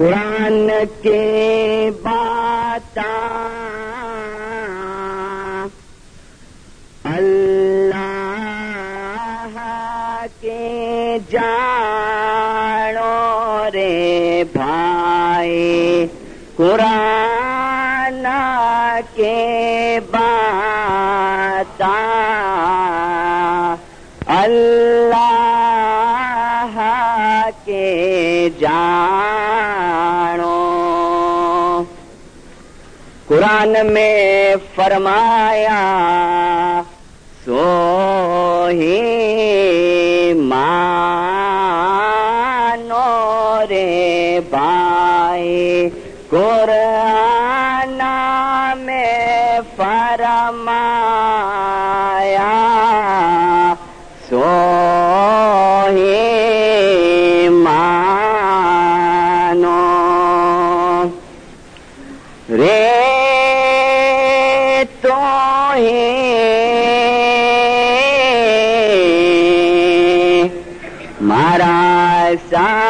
قرآن کے بات اللہ کے جانو رے بھائی قرآن کے بات اللہ کے جانو قرآن میں فرمایا سو ہی مانو رے بھائی قرآن سچا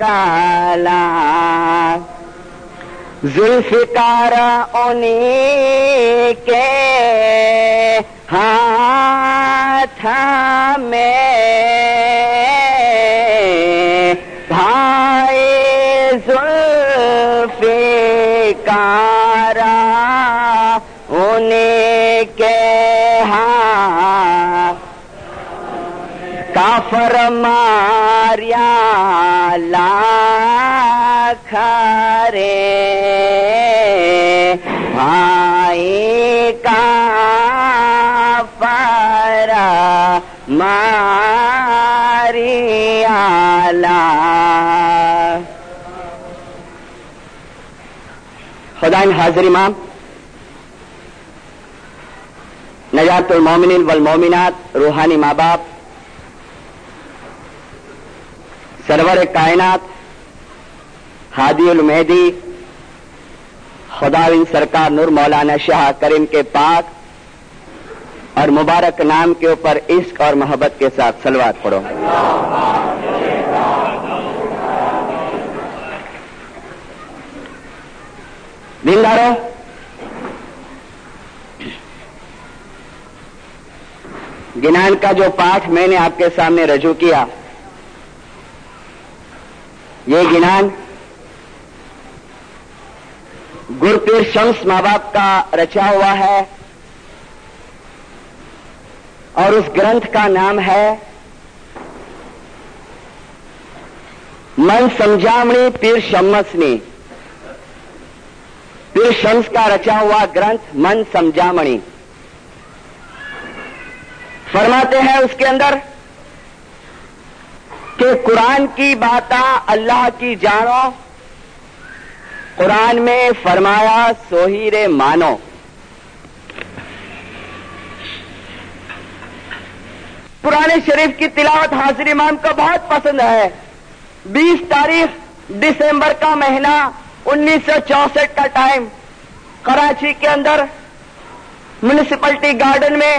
رے کلام ذوالفقار انہی کے ہاتھ میں۔ بھائی ذوالفقار انہی کے ہاتھ۔ کافر ماریا لاکھ رے بھائی کافر ماریا لاکھ خدا حاضر امام نجات المومنین والمومنات روحانی ماں باپ سرور کائنات، ہادی المہدی، خداوند سرکار نور مولانا شاہ کریم کے پاک اور مبارک نام کے اوپر عشق اور محبت کے ساتھ سلوات پڑھو۔ دینداروں گنان کا جو پاٹھ میں نے آپ کے سامنے رجوع کیا یہ گنان گرپیر شمس ماں باپ کا رچا ہوا ہے اور اس گرنتھ کا نام ہے من سمجھامنی پیر شمسنی۔ پیر شمس کا رچا ہوا گرنتھ من سمجھامنی۔ فرماتے ہیں اس کے اندر کہ قرآن کی باتیں اللہ کی جانو۔ قرآن میں فرمایا، سوہیر مانو۔ قرآن شریف کی تلاوت حاضر امام کو بہت پسند ہے۔ بیس تاریخ دسمبر کا مہینہ، انیس سو چونسٹھ کا ٹائم۔ کراچی کے اندر میونسپلٹی گارڈن میں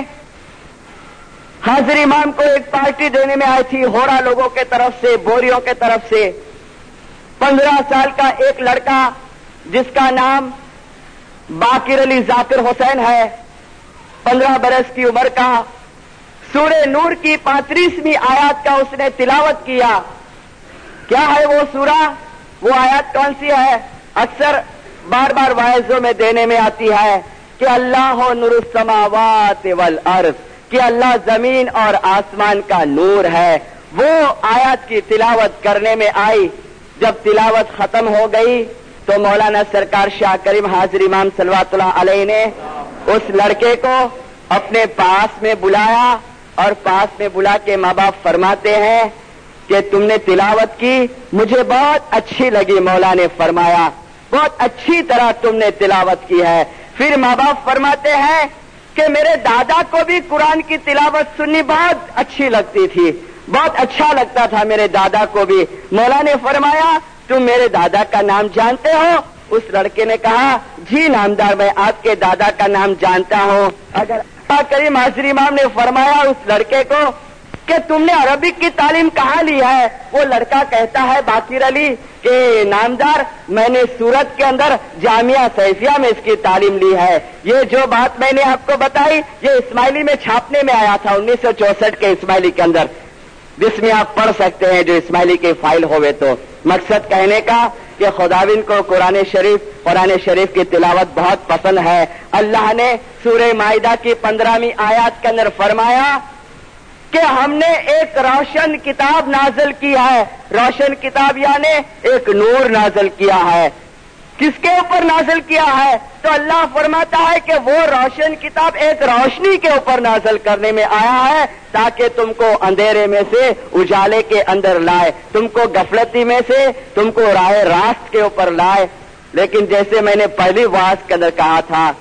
حاضر امام کو ایک پارٹی دینے میں آئی تھی، ہورا لوگوں کے طرف سے، بوریوں کے طرف سے۔ پندرہ سال کا ایک لڑکا، جس کا نام باقر علی ذاکر حسین ہے، پندرہ برس کی عمر کا۔ سورہ نور کی پانتریسویں آیات کا اس نے تلاوت کیا۔ کیا ہے وہ سورہ؟ وہ آیات کون سی ہے؟ اکثر بار بار واعضوں میں دینے میں آتی ہے کہ اللہ نور السماوات والارض۔ کہ اللہ زمین اور آسمان کا نور ہے۔ وہ آیات کی تلاوت کرنے میں آئی۔ جب تلاوت ختم ہو گئی تو مولانا سرکار شاہ کریم حاضر امام سلوات اللہ علیہ نے اس لڑکے کو اپنے پاس میں بلایا اور پاس میں بلا کے ماں باپ فرماتے ہیں کہ تم نے تلاوت کی، مجھے بہت اچھی لگی مولا نے فرمایا۔ بہت اچھی طرح تم نے تلاوت کی ہے۔ پھر ماں باپ فرماتے ہیں کہ میرے دادا کو بھی قرآن کی تلاوت سننی بہت اچھی لگتی تھی، بہت اچھا لگتا تھا میرے دادا کو بھی۔ مولا نے فرمایا، تم میرے دادا کا نام جانتے ہو؟ اس لڑکے نے کہا جی نامدار، میں آپ کے دادا کا نام جانتا ہوں۔ اگر کریم حاضر امام نے فرمایا اس لڑکے کو کہ تم نے عربک کی تعلیم کہاں لی ہے؟ وہ لڑکا کہتا ہے، باقر علی کہ نامدار، میں نے سورت کے اندر جامعہ سیفیہ میں اس کی تعلیم لی ہے۔ یہ جو بات میں نے آپ کو بتائی، یہ اسماعیلی میں چھاپنے میں آیا تھا، انیس سو چونسٹھ کے اسماعیلی کے اندر۔ جس میں آپ پڑھ سکتے ہیں، جو اسماعیلی کی فائل ہوئے تو۔ مقصد کہنے کا کہ خداوند کو قرآن شریف قرآن شریف کی تلاوت بہت پسند ہے۔ اللہ نے سورہ معاہدہ کی پندرہویں آیات کے اندر فرمایا کہ ہم نے ایک روشن کتاب نازل کیا ہے۔ روشن کتاب یعنی ایک نور نازل کیا ہے۔ کس کے اوپر نازل کیا ہے؟ تو اللہ فرماتا ہے کہ وہ روشن کتاب ایک روشنی کے اوپر نازل کرنے میں آیا ہے تاکہ تم کو اندھیرے میں سے اجالے کے اندر لائے۔ تم کو گفلتی میں سے تم کو رائے راست کے اوپر لائے۔ لیکن جیسے میں نے پہلی واس کے اندر کہا تھا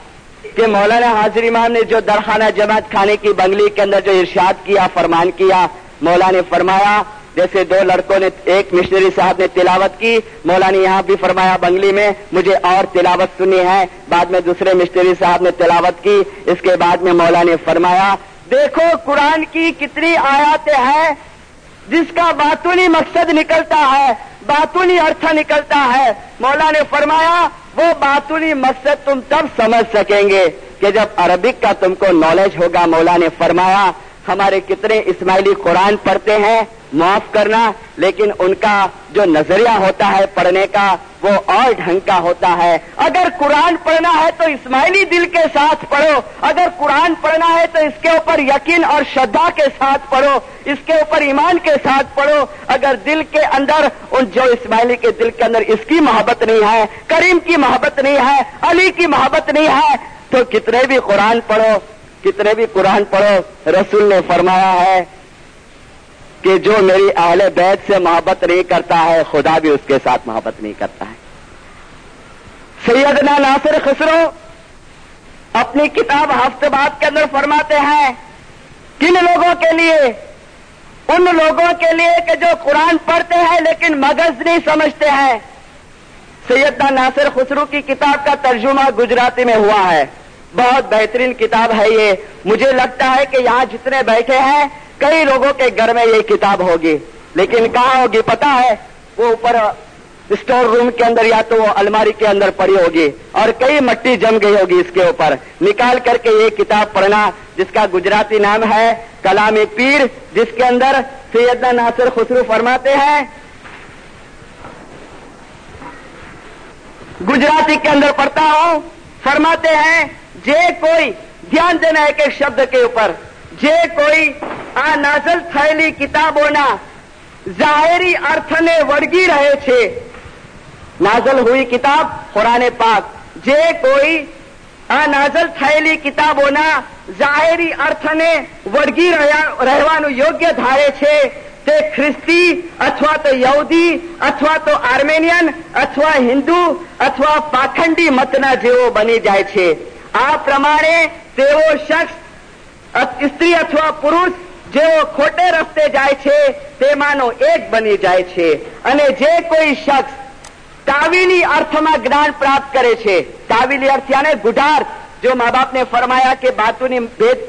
کہ مولانا حاضر امام نے جو درخانہ جماعت کھانے کی بنگلی کے اندر جو ارشاد کیا، فرمان کیا مولا نے فرمایا، جیسے دو لڑکوں نے، ایک مشنری صاحب نے تلاوت کی مولا نے یہاں بھی فرمایا، بنگلی میں مجھے اور تلاوت سنی ہے۔ بعد میں دوسرے مشنری صاحب نے تلاوت کی، اس کے بعد میں مولا نے فرمایا، دیکھو قرآن کی کتنی آیات ہیں، جس کا باتونی مقصد نکلتا ہے۔ باطنی ارتھ نکلتا ہے۔ مولا نے فرمایا، وہ باطنی مقصد تم تب سمجھ سکیں گے کہ جب عربک کا تم کو نالج ہوگا، مولا نے فرمایا، ہمارے کتنے اسماعیلی قرآن پڑھتے ہیں معاف کرنا، لیکن ان کا جو نظریہ ہوتا ہے پڑھنے کا، وہ اور ڈھنگ کا ہوتا ہے۔ اگر قرآن پڑھنا ہے تو اسماعیلی دل کے ساتھ پڑھو۔ اگر قرآن پڑھنا ہے تو اس کے اوپر یقین اور شدھا کے ساتھ پڑھو۔ اس کے اوپر ایمان کے ساتھ پڑھو۔ اگر دل کے اندر ان جو اسماعیلی کے دل کے اندر اس کی محبت نہیں ہے، کریم کی محبت نہیں ہے، علی کی محبت نہیں ہے، تو کتنے بھی قرآن پڑھو، کتنے بھی قرآن پڑھو، رسول نے فرمایا ہے کہ جو میری اہل بیت سے محبت نہیں کرتا ہے، خدا بھی اس کے ساتھ محبت نہیں کرتا ہے۔ سیدنا ناصر خسرو اپنی کتاب ہفت بات کے اندر فرماتے ہیں، کن لوگوں کے لیے؟ ان لوگوں کے لیے کہ جو قرآن پڑھتے ہیں لیکن مغز نہیں سمجھتے ہیں۔ سیدنا ناصر خسرو کی کتاب کا ترجمہ گجراتی میں ہوا ہے۔ بہت بہترین کتاب ہے یہ۔ مجھے لگتا ہے کہ یہاں جتنے بیٹھے ہیں کئی لوگوں کے گھر میں یہ کتاب ہوگی، لیکن کہاں ہوگی پتا ہے؟ وہ اوپر اسٹور روم کے اندر یا تو وہ الماری کے اندر پڑی ہوگی اور کئی مٹی جم گئی ہوگی اس کے اوپر۔ نکال کر کے یہ کتاب پڑھنا، جس کا گجراتی نام ہے کلام پیر، جس کے اندر سیدنا ناصر خسرو فرماتے ہیں، گجراتی کے اندر پڑھتا ہوں، فرماتے ہیں، جے کوئی دھیان دینا ایک ایک شبد کے اوپر જે કોઈ આ નાઝલ થયેલી કિતાબોના જાહેરી અર્થને વળગી રહે છે, નાઝલ હુઈ કિતાબ ખોરાને પાક. જે કોઈ આ નાઝલ થયેલી કિતાબોના જાહેરી અર્થને વળગી રહેવાનું યોગ્ય ધારે છે, તે ખ્રિસ્તી અથવા તો યહૂદી અથવા તો આર્મેનિયન અથવા હિન્દુ અથવા પાખંડી મતના જેવો બની જાય છે. આ પ્રમાણે તેઓ શખ્સ સ્ત્રી અથવા પુરુષ જેઓ ખોટે રસ્તે જાય છે, તેમાંનો એક બની જાય છે. અને જે કોઈ શખ્સ કાવિલી અર્થમાં જ્ઞાન પ્રાપ્ત કરે છે કાવિલી અર્થ યાને ગુઢાર, જો મા બાપને ફરમાયા કે બાતુની ભેદ,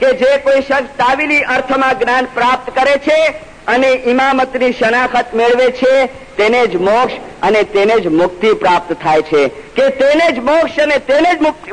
કે જે કોઈ શખ્સ તાવીલી અર્થમાં જ્ઞાન પ્રાપ્ત કરે છે અને ઇમામતની શનાખત મેળવે છે તેને જ મોક્ષ અને તેને જ મુક્તિ પ્રાપ્ત થાય છે. કે તેને જ મોક્ષ અને તેને જ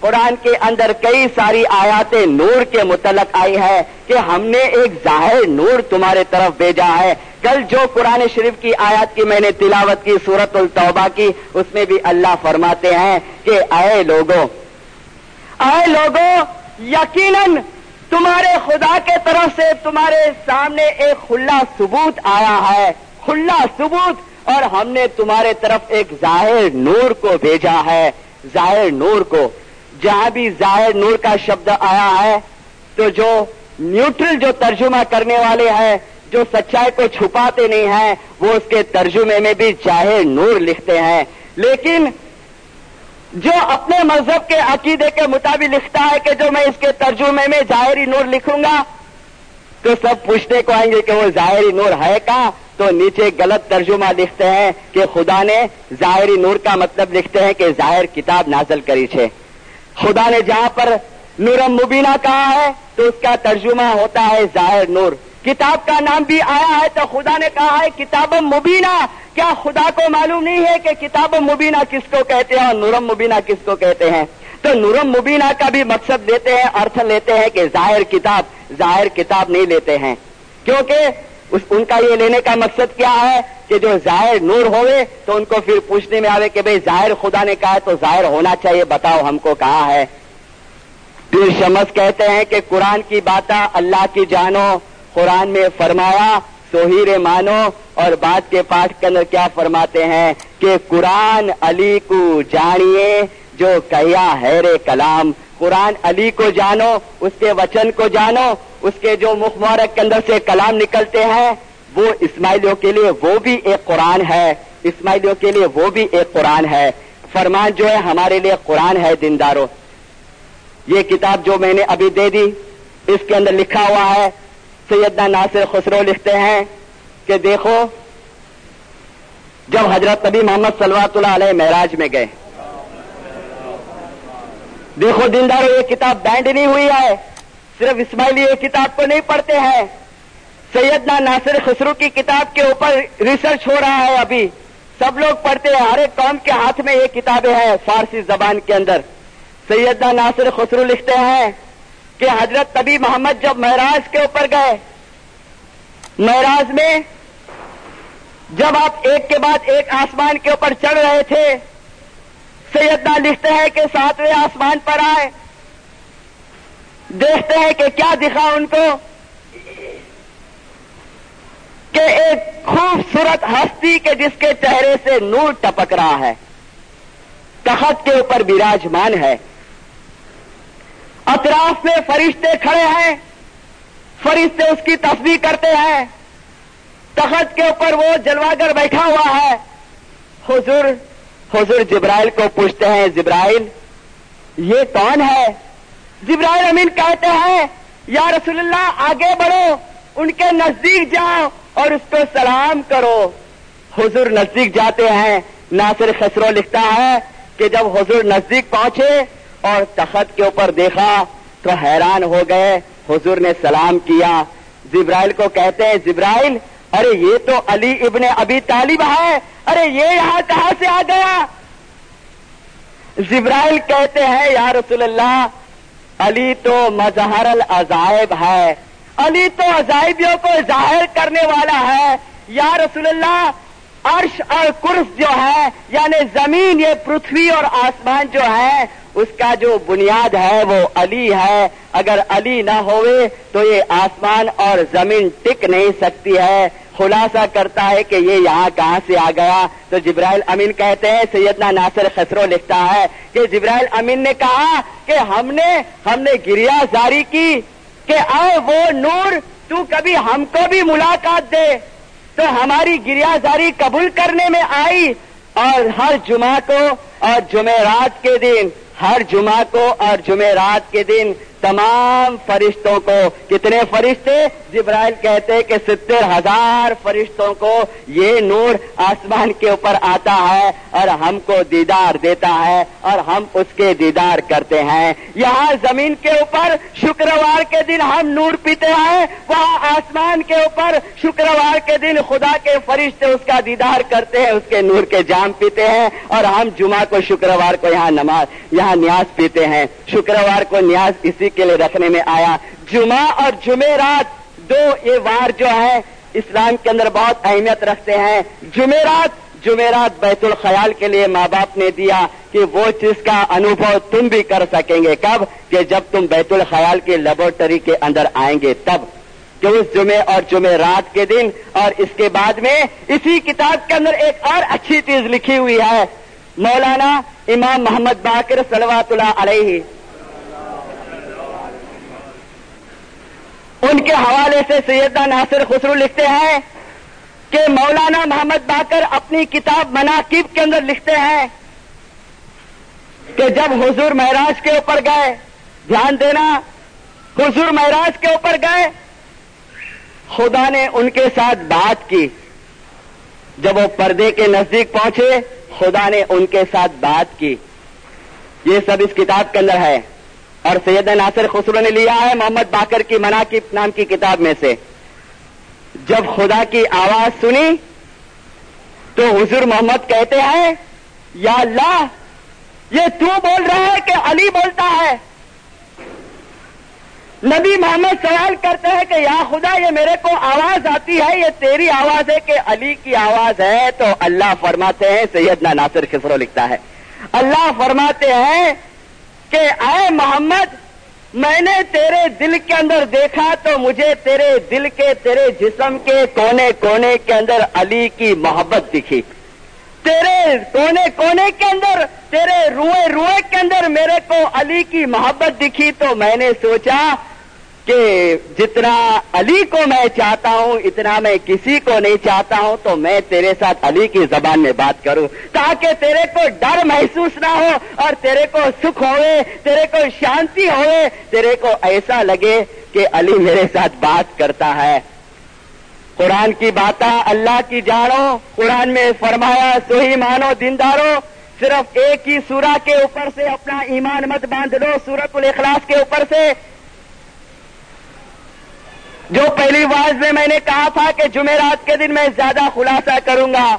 قرآن کے اندر کئی ساری آیات نور کے متعلق آئی ہے کہ ہم نے ایک ظاہر نور تمہارے طرف بھیجا ہے۔ کل جو قرآن شریف کی آیات کی میں نے تلاوت کی صورت التوبہ کی، اس میں بھی اللہ فرماتے ہیں کہ اے لوگوں آئے لوگوں، یقیناً تمہارے خدا کے طرف سے تمہارے سامنے ایک کھلا ثبوت آیا ہے۔ کھلا ثبوت اور ہم نے تمہارے طرف ایک ظاہر نور کو بھیجا ہے۔ ظاہر نور کو۔ جہاں بھی ظاہر نور کا شبد آیا ہے، تو جو نیوٹرل جو ترجمہ کرنے والے ہیں، جو سچائی کو چھپاتے نہیں ہیں، وہ اس کے ترجمے میں بھی ظاہر نور لکھتے ہیں۔ لیکن جو اپنے مذہب کے عقیدے کے مطابق لکھتا ہے کہ جو میں اس کے ترجمے میں ظاہری نور لکھوں گا، تو سب پوچھنے کو آئیں گے کہ وہ ظاہری نور ہے کا؟ تو نیچے غلط ترجمہ لکھتے ہیں کہ خدا نے ظاہری نور کا مطلب لکھتے ہیں کہ ظاہر کتاب نازل کری چھے۔ خدا نے جہاں پر نورم مبینہ کہا ہے، تو اس کا ترجمہ ہوتا ہے ظاہر نور۔ کتاب کا نام بھی آیا ہے، تو خدا نے کہا ہے کتاب مبینہ۔ کیا خدا کو معلوم نہیں ہے کہ کتاب مبینہ کس کو کہتے ہیں اور نورم مبینہ کس کو کہتے ہیں؟ تو نورم مبینہ کا بھی مقصد لیتے ہیں، ارتھ لیتے ہیں کہ ظاہر کتاب ظاہر کتاب نہیں لیتے ہیں۔ کیونکہ اس، ان کا یہ لینے کا مقصد کیا ہے کہ جو ظاہر نور ہوئے تو ان کو پھر پوچھنے میں آوے کہ بھئی ظاہر خدا نے کہا ہے تو ظاہر ہونا چاہیے، بتاؤ ہم کو کہا ہے۔ پھر شمس کہتے ہیں کہ قرآن کی باتیں اللہ کی جانو قرآن میں فرمایا توہیر مانو اور بات کے پاٹ کے اندر کیا فرماتے ہیں کہ قرآن علی کو جانیے جو کہیا حیر کلام۔ قرآن علی کو جانو، اس کے وچن کو جانو، اس کے جو مخمورک کے اندر سے کلام نکلتے ہیں، وہ اسماعیلیوں کے لیے وہ بھی ایک قرآن ہے۔ اسماعیلیوں کے لیے وہ بھی ایک قرآن ہے۔ فرمان جو ہے ہمارے لیے قرآن ہے دنداروں یہ کتاب جو میں نے ابھی دے دی، اس کے اندر لکھا ہوا ہے سیدنا ناصر خسرو لکھتے ہیں کہ دیکھو، جب حضرت نبی محمد صلوات اللہ علیہ معراج میں گئے۔ دیکھو، دیندارو، یہ کتاب بینڈ نہیں ہوئی ہے۔ صرف اسماعیلی یہ کتاب کو نہیں پڑھتے ہیں۔ سیدنا ناصر خسرو کی کتاب کے اوپر ریسرچ ہو رہا ہے ابھی۔ سب لوگ پڑھتے ہیں، ہر ایک قوم کے ہاتھ میں یہ کتابیں ہیں، فارسی زبان کے اندر۔ سیدنا ناصر خسرو لکھتے ہیں کہ حضرت طبی محمد جب مہراج کے اوپر گئے مہراج میں جب آپ ایک کے بعد ایک آسمان کے اوپر چڑھ رہے تھے، سیدنا لکھتے ہیں کہ ساتویں آسمان پر آئے۔ دیکھتے ہیں کہ کیا دکھا ان کو کہ ایک خوبصورت ہستی کے جس کے چہرے سے نور ٹپک رہا ہے، تخت کے اوپر براجمان ہے۔ اطراف میں فرشتے کھڑے ہیں۔ فرشتے اس کی تصویر کرتے ہیں۔ تخت کے اوپر وہ جلواگر بیٹھا ہوا ہے۔ حضور حضور جبرائیل کو پوچھتے ہیں، جبرائیل، یہ کون ہے؟ جبرائیل امین کہتے ہیں، یا رسول اللہ، آگے بڑھو، ان کے نزدیک جاؤ اور اس کو سلام کرو۔ حضور نزدیک جاتے ہیں۔ ناصر خسرو لکھتا ہے کہ جب حضور نزدیک پہنچے اور تخت کے اوپر دیکھا تو حیران ہو گئے، حضور نے سلام کیا۔ زبرائل کو کہتے ہیں زبرائل ارے یہ تو علی ابن ابی طالب ہے۔ ارے یہ یہاں کہاں سے آ گیا؟ جبرائیل کہتے ہیں، یا رسول اللہ، علی تو مظہر العذائب ہے۔ علی تو عذائبیوں کو ظاہر کرنے والا ہے۔ یا رسول اللہ، عرش اور کرس جو ہے یعنی زمین، یہ پرتھوی اور آسمان جو ہے اس کا جو بنیاد ہے وہ علی ہے۔ اگر علی نہ ہوئے تو یہ آسمان اور زمین ٹک نہیں سکتی ہے۔ خلاصہ کرتا ہے کہ یہ یہاں کہاں سے آ گیا؟ تو جبرائیل امین کہتے ہیں، سیدنا ناصر خسرو لکھتا ہے کہ جبرائیل امین نے کہا کہ ہم نے ہم نے گریا جاری کی کہ اے وہ نور، تو کبھی ہم کو بھی ملاقات دے۔ تو ہماری گریا جاری قبول کرنے میں آئی اور ہر جمعہ کو اور جمعرات کے دن ہر جمعہ کو اور جمعرات کے دن تمام فرشتوں کو۔ کتنے فرشتے؟ جبرائیل کہتے کہ ستر ہزار فرشتوں کو یہ نور آسمان کے اوپر آتا ہے اور ہم کو دیدار دیتا ہے اور ہم اس کے دیدار کرتے ہیں۔ یہاں زمین کے اوپر شکروار کے دن ہم نور پیتے ہیں، وہاں آسمان کے اوپر شکروار کے دن خدا کے فرشتے اس کا دیدار کرتے ہیں، اس کے نور کے جام پیتے ہیں اور ہم جمعہ کو شکروار کو یہاں نماز، یہاں نیاز پیتے ہیں۔ شکروار کو نیاز اسی کے لیے رکھنے میں آیا۔ جمعہ اور جمعرات دو یہ وار جو ہے، اسلام کے اندر بہت اہمیت رکھتے ہیں۔ جمعرات جمعرات بیت الخیال کے لیے ماں باپ نے دیا کہ وہ چیز کا انوبھو تم بھی کر سکیں گے۔ کب؟ کہ جب تم بیت الخیال کی لیبورٹری کے اندر آئیں گے، تب۔ کہ اس جمعے اور جمعرات کے دن۔ اور اس کے بعد میں اسی کتاب کے اندر ایک اور اچھی چیز لکھی ہوئی ہے۔ مولانا امام محمد باقر سلوات اللہ علیہ۔ ان کے حوالے سے سیدہ ناصر خسرو لکھتے ہیں کہ مولانا محمد باقر اپنی کتاب مناقب کے اندر لکھتے ہیں کہ جب حضور مہراج کے اوپر گئے، دھیان دینا، حضور مہراج کے اوپر گئے، خدا نے ان کے ساتھ بات کی۔ جب وہ پردے کے نزدیک پہنچے، خدا نے ان کے ساتھ بات کی۔ یہ سب اس کتاب کے اندر ہے۔ اور سید ناصر خسرو نے لیا ہے محمد باقر کی منا کی نام کی کتاب میں سے۔ جب خدا کی آواز سنی تو حضور محمد کہتے ہیں، یا اللہ، یہ تو بول رہا ہے کہ علی بولتا ہے۔ نبی محمد سوال کرتے ہیں کہ، یا خدا، یہ میرے کو آواز آتی ہے، یہ تیری آواز ہے کہ علی کی آواز ہے؟ تو اللہ فرماتے ہیں، سیدنا ناصر خسرو لکھتا ہے۔ اللہ فرماتے ہیں کہ، اے محمد، میں نے تیرے دل کے اندر دیکھا تو مجھے تیرے دل کے تیرے جسم کے کونے کونے کے اندر علی کی محبت دکھی۔ تیرے کونے کونے کے اندر، تیرے روئے روئے کے اندر میرے کو علی کی محبت دکھی تو میں نے سوچا کہ جتنا علی کو میں چاہتا ہوں، اتنا میں کسی کو نہیں چاہتا ہوں، تو میں تیرے ساتھ علی کی زبان میں بات کروں۔ تاکہ تیرے کو ڈر محسوس نہ ہو اور تیرے کو سکھ ہوئے، تیرے کو شانتی ہوئے، تیرے کو ایسا لگے کہ علی میرے ساتھ بات کرتا ہے۔ قرآن کی باتیں اللہ کی جانو قرآن میں فرمایا، سوہی مانو دیندارو، صرف ایک ہی سورہ کے اوپر سے اپنا ایمان مت باندھ لو سورت الاخلاص کے اوپر سے۔ جو پہلی واز میں میں نے کہا تھا کہ جمعرات کے دن میں زیادہ خلاصہ کروں گا۔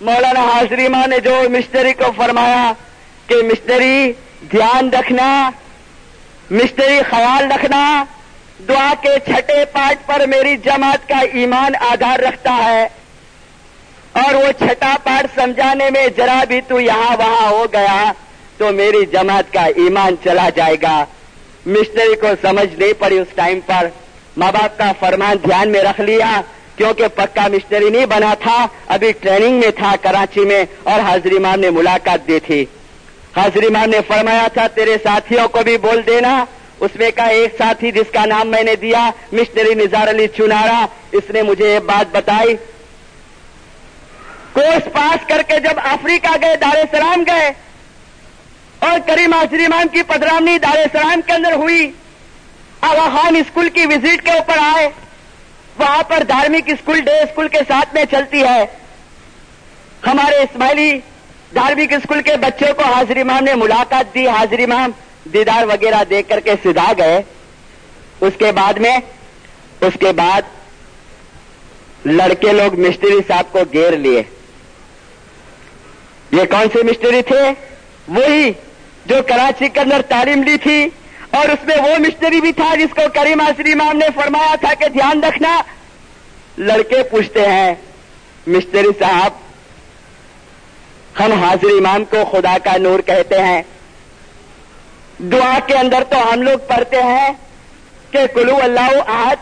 مولانا حاضری ماں نے جو مشتری کو فرمایا کہ مشتری دھیان رکھنا، مشتری خیال رکھنا، دعا کے چھٹے پاٹ پر میری جماعت کا ایمان آدھار رکھتا ہے۔ اور وہ چھٹا پاٹ سمجھانے میں ذرا بھی تو یہاں وہاں ہو گیا تو میری جماعت کا ایمان چلا جائے گا۔ مشتری کو سمجھ نہیں پڑی اس ٹائم پر۔ ماں باپ کا فرمان دھیان میں رکھ لیا، کیونکہ پکا مشتری نہیں بنا تھا، ابھی ٹریننگ میں تھا کراچی میں اور حاضری مام نے ملاقات دی تھی۔ حاضری مام نے فرمایا تھا، تیرے ساتھیوں کو بھی بول دینا۔ اس میں کا ایک ساتھی جس کا نام میں نے دیا مشتری نظار علی چنارا، اس نے مجھے یہ بات بتائی۔ کورس پاس کر کے جب افریقہ گئے، دار السلام گئے، اور کریم حاضری مام کی پدرامنی دار السلام کے اندر ہوئی۔ آغا خان اسکول کی وزٹ کے اوپر آئے۔ وہاں پر دھارمک اسکول ڈے اسکول کے ساتھ میں چلتی ہے۔ ہمارے اسماعیلی دھارمک اسکول کے بچوں کو حاضر امام نے ملاقات دی۔ حاضر امام دیدار وغیرہ دیکھ کر کے سدھا گئے۔ اس کے بعد میں، اس کے بعد لڑکے لوگ مستری صاحب کو گیر لیے۔ یہ کون سے مستری تھے وہی جو کراچی کے اندر تعلیم لی تھی۔ اور اس میں وہ مشتری بھی تھا جس کو کریم آسری امام نے فرمایا تھا کہ دھیان رکھنا۔ لڑکے پوچھتے ہیں، مشتری صاحب، ہم حاضر امام کو خدا کا نور کہتے ہیں۔ دعا کے اندر تو ہم لوگ پڑھتے ہیں کہ کلو اللہ آہد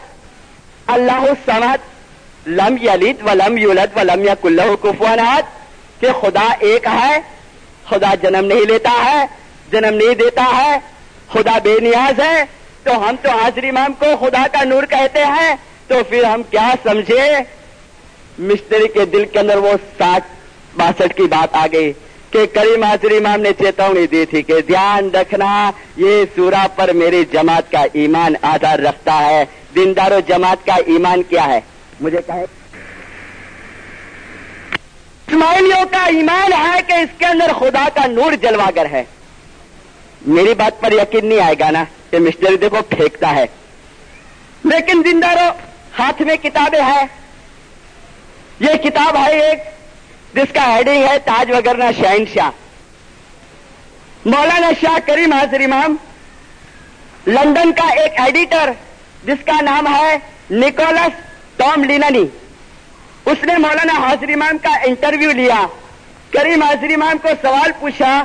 اللہ سمت لم یلید و لم یولد و لم یا کلو کفوانات کہ خدا ایک ہے، خدا جنم نہیں لیتا ہے، جنم نہیں دیتا ہے خدا بے نیاز ہے، تو ہم تو حاضر امام کو خدا کا نور کہتے ہیں، تو پھر ہم کیا سمجھے؟ مستری کے دل کے اندر وہ ساٹھ باسٹھ کی بات آ گئی کہ کریم حاضر امام نے چیتونی دی تھی کہ دھیان رکھنا، یہ سورا پر میری جماعت کا ایمان آدھار رکھتا ہے۔ دیندار و جماعت کا ایمان کیا ہے؟ مجھے کہے۔ اسماعیلیوں کا ایمان ہے کہ اس کے اندر خدا کا نور جلواگر ہے۔ میری بات پر یقین نہیں آئے گا نا کہ مسٹری دیکھو پھینکتا ہے۔ لیکن دیندارو ہاتھ میں کتابیں ہیں یہ کتاب ہے ایک، جس کا ہیڈنگ ہے تاج وغیرہ شہن شاہ مولانا شاہ کریم حاضر امام، لندن کا ایک ایڈیٹر جس کا نام ہے نکولس ٹام لیننی۔ اس نے مولانا حاضر امام کا انٹرویو لیا۔ کریم حاضر امام کو سوال پوچھا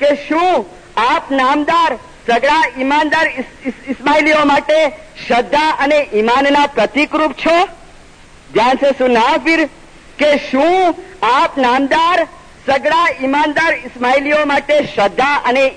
કે શું આપ નામદાર સગડા ઈમાનદાર ઇસ્માઇલીઓ માટે શ્રદ્ધા અને ઈમાનના પ્રતિકરૂપ છો ધ્યાન સે સુના ફિર કે શું આપ નામદાર સગડા ઈમાનદાર ઇસ્માઇલીઓ માટે શ્રદ્ધા અને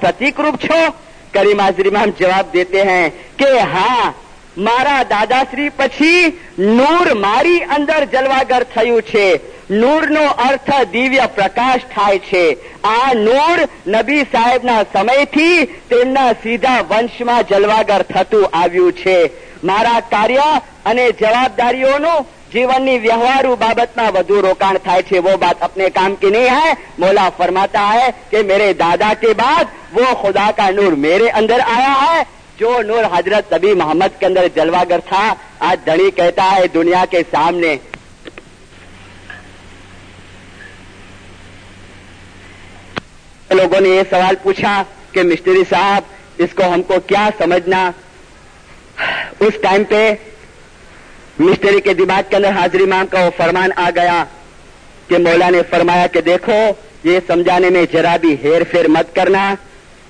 પ્રતિકરૂપ છો કરીમ હાજરી જવાબ દેતે હૈ કે હા મારા દાદાશ્રી પછી નૂર મારી અંદર જલવાગર થયું છે. નૂરનો અર્થ દિવ્ય પ્રકાશ થાય છે. આ નૂર નબી સાહેબના સમયથી તેમના સીધા વંશમાં જલવાગર થતું આવ્યું છે. મારા કાર્ય અને જવાબદારીઓનું જીવનની વ્યવહારુ બાબતમાં વધુ રોકાણ થાય છે. વો બાત અપને કામ કે નહીં હૈ? મોલા ફરમાતા હૈ કે, મેરે દાદા કે બાદ વો ખુદા કા નૂર મેરે અંદર આયા હૈ. جو نور حضرت نبی محمد کے اندر جلوہ گر تھا، آج دھنی کہتا ہے دنیا کے سامنے۔ لوگوں نے یہ سوال پوچھا کہ مستری صاحب، اس کو ہم کو کیا سمجھنا؟ اس ٹائم پہ مستری کے دماغ کے اندر حاضری مام کا وہ فرمان آ گیا کہ مولا نے فرمایا کہ دیکھو، یہ سمجھانے میں جرابی بھی ہیر پھیر مت کرنا۔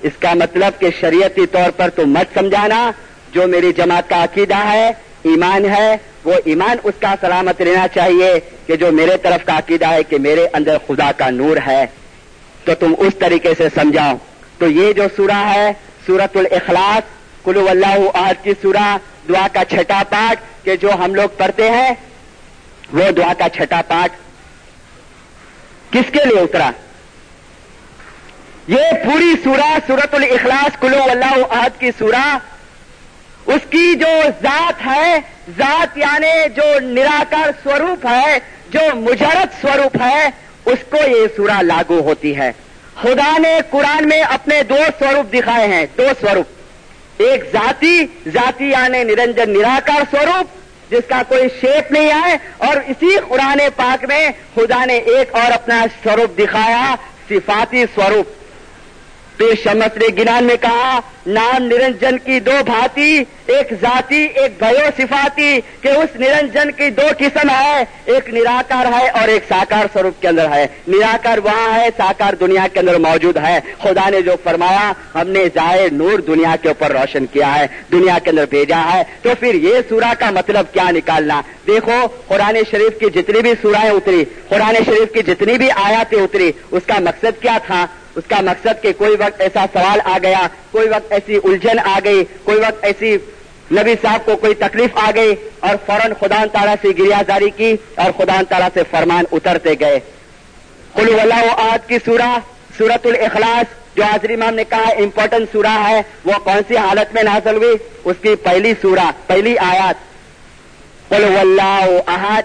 اس کا مطلب کہ شریعتی طور پر تو مت سمجھانا، جو میری جماعت کا عقیدہ ہے، ایمان ہے، وہ ایمان اس کا سلامت لینا چاہیے کہ جو میرے طرف کا عقیدہ ہے کہ میرے اندر خدا کا نور ہے۔ تو تم اس طریقے سے سمجھاؤ۔ تو یہ جو سورہ ہے سورت الاخلاص کلو اللہ آج کی سورہ، دعا کا چھٹا پاٹ کہ جو ہم لوگ پڑھتے ہیں، وہ دعا کا چھٹا پاٹ کس کے لیے اترا؟ یہ پوری سورہ سورت الاخلاص کلو اللہ عہد کی سورہ، اس کی جو ذات ہے، ذات یعنی جو نراکر سوروپ ہے، جو مجرد سوروپ ہے، اس کو یہ سورہ لاگو ہوتی ہے۔ خدا نے قرآن میں اپنے دو سوروپ دکھائے ہیں، دو سوروپ۔ ایک ذاتی ذاتی یعنی نرنجن نراکر سوروپ، جس کا کوئی شیپ نہیں آئے، اور اسی قرآن پاک میں خدا نے ایک اور اپنا سوروپ دکھایا، صفاتی سوروپ۔ پیر شمس نے گنان نے کہا، نام نرنجن کی دو بھاتی، ایک ذاتی، ایک گیو صفاتی، کہ اس نرنجن کی دو قسم ہے، ایک نراکار ہے اور ایک ساکار سوروپ کے اندر ہے۔ نراکار وہاں ہے، ساکار دنیا کے اندر موجود ہے۔ خدا نے جو فرمایا، ہم نے ضائع نور دنیا کے اوپر روشن کیا ہے، دنیا کے اندر بھیجا ہے۔ تو پھر یہ سورا کا مطلب کیا نکالنا؟ دیکھو، قرآن شریف کی جتنی بھی سورائیں اتری، قرآن شریف کی جتنی بھی آیاتیں اتری، اس کا مقصد کیا تھا؟ اس کا مقصد کہ کوئی وقت ایسا سوال آ گیا، کوئی وقت ایسی الجھن آ گئی، کوئی وقت ایسی نبی صاحب کو کوئی تکلیف آ گئی اور فوراً خدا تعالیٰ سے گریا جاری کی اور خدا تعالیٰ سے فرمان اترتے گئے۔ قلو اللہ آج کی سورہ سورت الاخلاص، جو حاضری امام نے کہا امپورٹنٹ سورہ ہے، وہ کون سی حالت میں نازل ہوئی؟ اس کی پہلی سورہ، پہلی آیات۔ قل اللہ احد،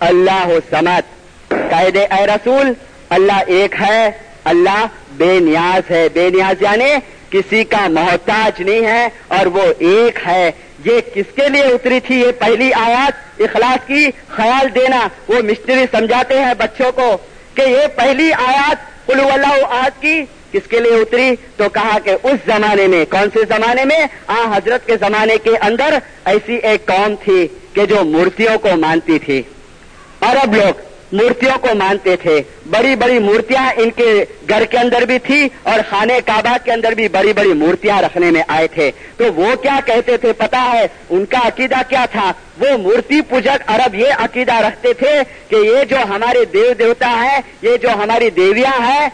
اللہ سمت قید اے رسول، اللہ ایک ہے۔ اللہ بے نیاز ہے۔ بے نیاز یعنی کسی کا محتاج نہیں ہے اور وہ ایک ہے۔ یہ کس کے لیے اتری تھی؟ یہ پہلی آیات اخلاص کی خیال دینا۔ وہ مسٹری سمجھاتے ہیں بچوں کو کہ یہ پہلی آیات کلو اللہ آج کی کس کے لیے اتری؟ تو کہا کہ اس زمانے میں، کون سے زمانے میں؟ آ، حضرت کے زمانے کے اندر ایسی ایک قوم تھی کہ جو مورتیوں کو مانتی تھی۔ اور اب لوگ مورتیوں کو مانتے تھے۔ بڑی بڑی مورتیاں ان کے گھر کے اندر بھی تھی اور خانے کعبہ کے اندر بھی بڑی بڑی مورتیاں رکھنے میں آئے تھے۔ تو وہ کیا کہتے تھے پتا ہے؟ ان کا عقیدہ کیا تھا؟ وہ مورتی پوجک عرب یہ عقیدہ رکھتے تھے کہ یہ جو ہمارے دیو دیوتا ہے یہ جو ہماری دیویاں ہیں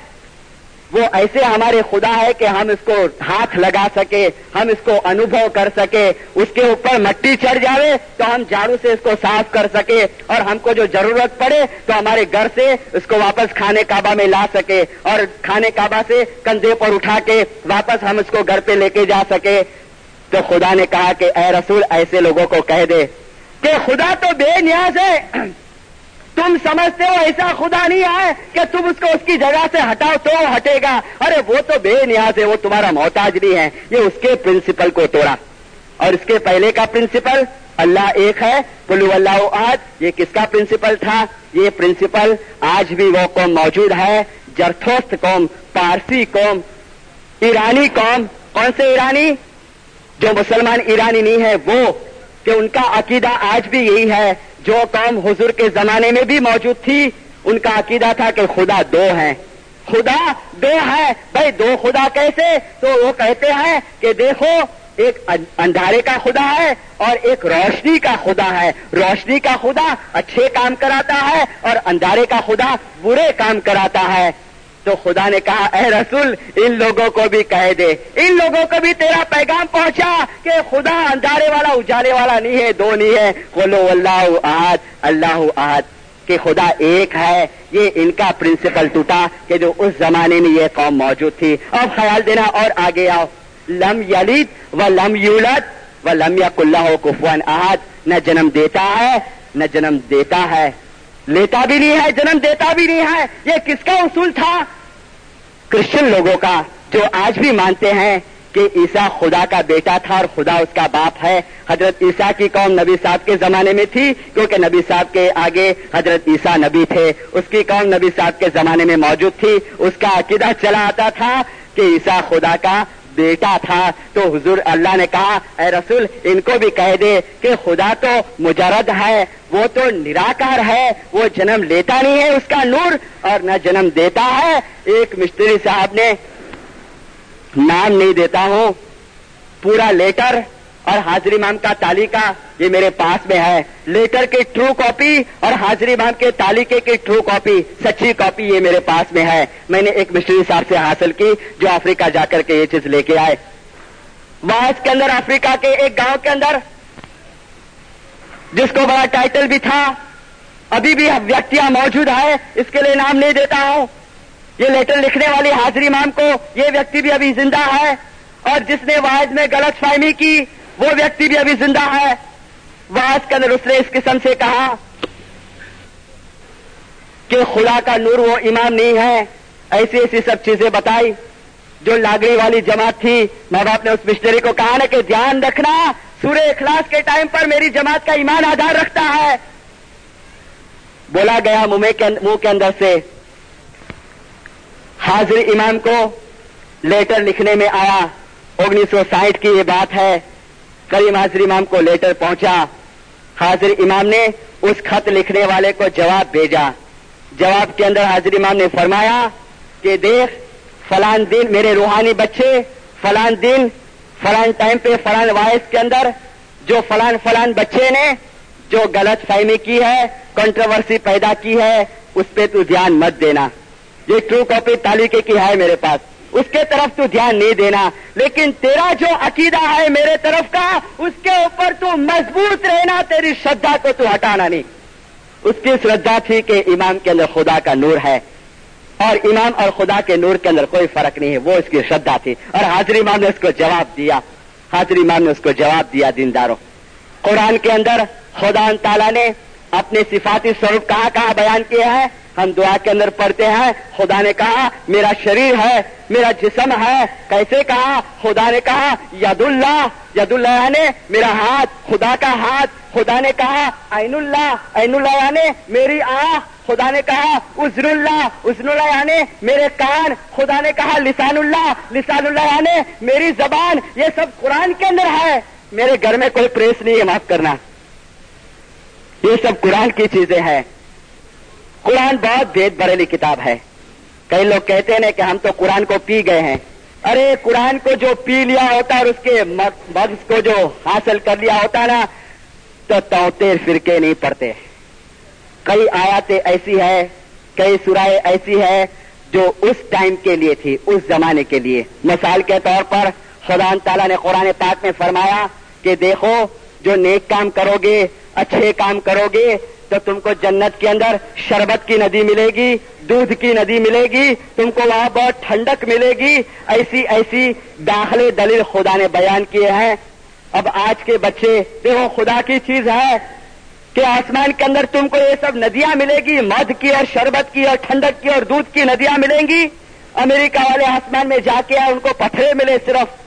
ایسے ہمارے خدا ہے کہ ہم اس کو ہاتھ لگا سکے، ہم اس کو انوبھو کر سکے، اس کے اوپر مٹی چڑھ جاوے تو ہم جھاڑو سے اس کو صاف کر سکے اور ہم کو جو ضرورت پڑے تو ہمارے گھر سے اس کو واپس کھانے کعبہ میں لا سکے اور کھانے کعبہ سے کندھے پر اٹھا کے واپس ہم اس کو گھر پہ لے کے جا سکے۔ تو خدا نے کہا کہ اے رسول، ایسے لوگوں کو کہہ دے کہ خدا تو بے نیاز ہے۔ تم سمجھتے ہو ایسا خدا نہیں ہے کہ تم اس کو اس کی جگہ سے ہٹاؤ تو ہٹے گا۔ ارے وہ تو بے نیاز ہے، وہ تمہارا محتاج نہیں ہے۔ یہ اس کے پرنسپل کو توڑا۔ اور اس کے پہلے کا پرنسپل اللہ ایک ہے۔ کلو اللہ آج یہ کس کا پرنسپل تھا؟ یہ پرنسپل آج بھی وہ قوم موجود ہے۔ جرتھوست قوم، پارسی قوم، ایرانی قوم۔ کون سے ایرانی؟ جو مسلمان ایرانی نہیں ہے، وہ کہ ان کا عقیدہ آج بھی یہی ہے۔ جو قوم حضور کے زمانے میں بھی موجود تھی، ان کا عقیدہ تھا کہ خدا دو ہیں۔ خدا دو ہے، بھائی دو خدا کیسے؟ تو وہ کہتے ہیں کہ دیکھو، ایک اندھارے کا خدا ہے اور ایک روشنی کا خدا ہے۔ روشنی کا خدا اچھے کام کراتا ہے اور اندھارے کا خدا برے کام کراتا ہے۔ تو خدا نے کہا، اے رسول، ان لوگوں کو بھی کہہ دے۔ ان لوگوں کو بھی تیرا پیغام پہنچا کہ خدا اندارے والا اجالے والا نہیں ہے، دو نہیں ہے۔ بولو اللہ آہد اللہ آہد کہ خدا ایک ہے۔ یہ ان کا پرنسپل ٹوٹا کہ جو اس زمانے میں یہ قوم موجود تھی۔ اب خیال دینا اور آگے آؤ۔ لم یلید و لم یولت و لم یا کلّہ کفون آہد نہ جنم دیتا ہے، نہ جنم دیتا ہے۔ لیتا بھی نہیں ہے، جنم دیتا بھی نہیں ہے۔ یہ کس کا اصول تھا؟ کرسچن لوگوں کا، جو آج بھی مانتے ہیں کہ عیسا خدا کا بیٹا تھا اور خدا اس کا باپ ہے۔ حضرت عیسیٰ کی قوم نبی صاحب کے زمانے میں تھی، کیونکہ نبی صاحب کے آگے حضرت عیسیٰ نبی تھے۔ اس کی قوم نبی صاحب کے زمانے میں موجود تھی۔ اس کا عقیدہ چلا آتا تھا کہ عیسا خدا کا بیٹا تھا تو حضور اللہ نے کہا، اے رسول، ان کو بھی کہہ دے کہ خدا تو مجرد ہے، وہ تو نراکار ہے، وہ جنم لیتا نہیں ہے اس کا نور اور نہ جنم دیتا ہے۔ ایک مستری صاحب نے نام نہیں دیتا ہوں، پورا لیٹر اور حاضری مام کا تالیکہ یہ میرے پاس میں ہے۔ لیٹر کی ٹرو کاپی اور حاضری مام کے تالیکے کی ٹرو کاپی، سچی کاپی یہ میرے پاس میں ہے۔ میں نے ایک مشتری صاحب سے حاصل کی جو افریقہ جا کر کے یہ چیز لے کے آئے۔ واس کے اندر افریقہ کے ایک گاؤں کے اندر، جس کو بڑا ٹائٹل بھی تھا، ابھی بھی ویکتیاں موجود ہے اس کے لیے نام نہیں دیتا ہوں۔ یہ لیٹر لکھنے والی حاضری مام کو یہ ویکتی بھی ابھی زندہ ہے۔ اور جس نے واحد میں غلط فہمی کی وہ ویکتی بھی ابھی زندہ ہے۔ واس کے اندر اس نے اس قسم سے کہا کہ خدا کا نور وہ امام نہیں ہے۔ ایسی ایسی سب چیزیں بتائی جو لاگڑی والی جماعت تھی۔ ماں باپ نے اس مشنری کو کہا نا کہ دھیان رکھنا، سورہ اخلاص کے ٹائم پر میری جماعت کا ایمان آدھار رکھتا ہے۔ بولا گیا منہ کے اندر سے۔ حاضر امام کو لیٹر لکھنے میں آیا۔ انیس سو ساٹھ کی یہ بات ہے۔ کریم حاضر امام کو لیٹر پہنچا۔ حاضر امام نے اس خط لکھنے والے کو جواب بھیجا۔ جواب کے اندر حاضر امام نے فرمایا کہ دیکھ، فلان دن میرے روحانی بچے، فلان دن فلان ٹائم پہ فلان وائس کے اندر جو فلان فلان بچے نے جو غلط فہمی کی ہے کنٹروورسی پیدا کی ہے، اس پہ تو دھیان مت دینا۔ یہ ٹرو کاپی تالیقے کی ہے میرے پاس۔ اس کے طرف تو دھیان نہیں دینا۔ لیکن تیرا جو عقیدہ ہے میرے طرف کا، اس کے اوپر تو مضبوط رہنا، تیری شردا کو تو ہٹانا نہیں۔ اس کی شردا تھی کہ امام کے اندر خدا کا نور ہے۔ اور امام اور خدا کے نور کے اندر کوئی فرق نہیں ہے، وہ اس کی شردا تھی۔ اور حاضر امام نے اس کو جواب دیا۔ حاضر امام نے اس کو جواب دیا، دینداروں۔ قرآن کے اندر خدا تعالیٰ نے اپنے صفاتی سوروپ کہاں کہاں بیان کیا ہے ہم دعا کے اندر پڑھتے ہیں، خدا نے کہا، میرا شریر ہے، میرا جسم ہے۔ کیسے کہا؟ خدا نے کہا، ید اللہ ید اللہ یعنی میرا ہاتھ، خدا کا ہاتھ۔ خدا نے کہا، عین اللہ عین اللہ یعنی میری آ خدا نے کہا عزر اللہ عزر اللہ یعنی میرے کان۔ خدا نے کہا، لسان اللہ لسان اللہ یعنی میری زبان۔ یہ سب قرآن کے اندر ہے۔ میرے گھر میں کوئی پریس نہیں ہے، معاف کرنا۔ یہ سب قرآن کی چیزیں ہیں۔ قرآن بہت بھید بریلی کتاب ہے۔ کئی لوگ کہتے ہیں کہ ہم تو قرآن کو پی گئے ہیں۔ ارے، قرآن کو جو پی لیا ہوتا اور اس کے مغز کو جو حاصل کر لیا ہوتا نا، تو توتیر فرقے نہیں پڑتے۔ کئی آیاتیں ایسی ہے، کئی سرائے ایسی ہے جو اس ٹائم کے لیے تھی، اس زمانے کے لیے۔ مثال کے طور پر خدا تعالیٰ نے قرآن پاک میں فرمایا کہ دیکھو، جو نیک کام کرو گے، اچھے کام کرو گے تو تم کو جنت کے اندر شربت کی ندی ملے گی، دودھ کی ندی ملے گی، تم کو وہاں بہت ٹھنڈک ملے گی۔ ایسی ایسی داخلے دلیل خدا نے بیان کیے ہیں۔ اب آج کے بچے، دیکھو خدا کی چیز ہے کہ آسمان کے اندر تم کو یہ سب ندیاں ملے گی، مدھ کی اور شربت کی اور ٹھنڈک کی اور دودھ کی ندیاں ملیں گی۔ امریکہ والے آسمان میں جا کے ان کو پتھرے ملے صرف۔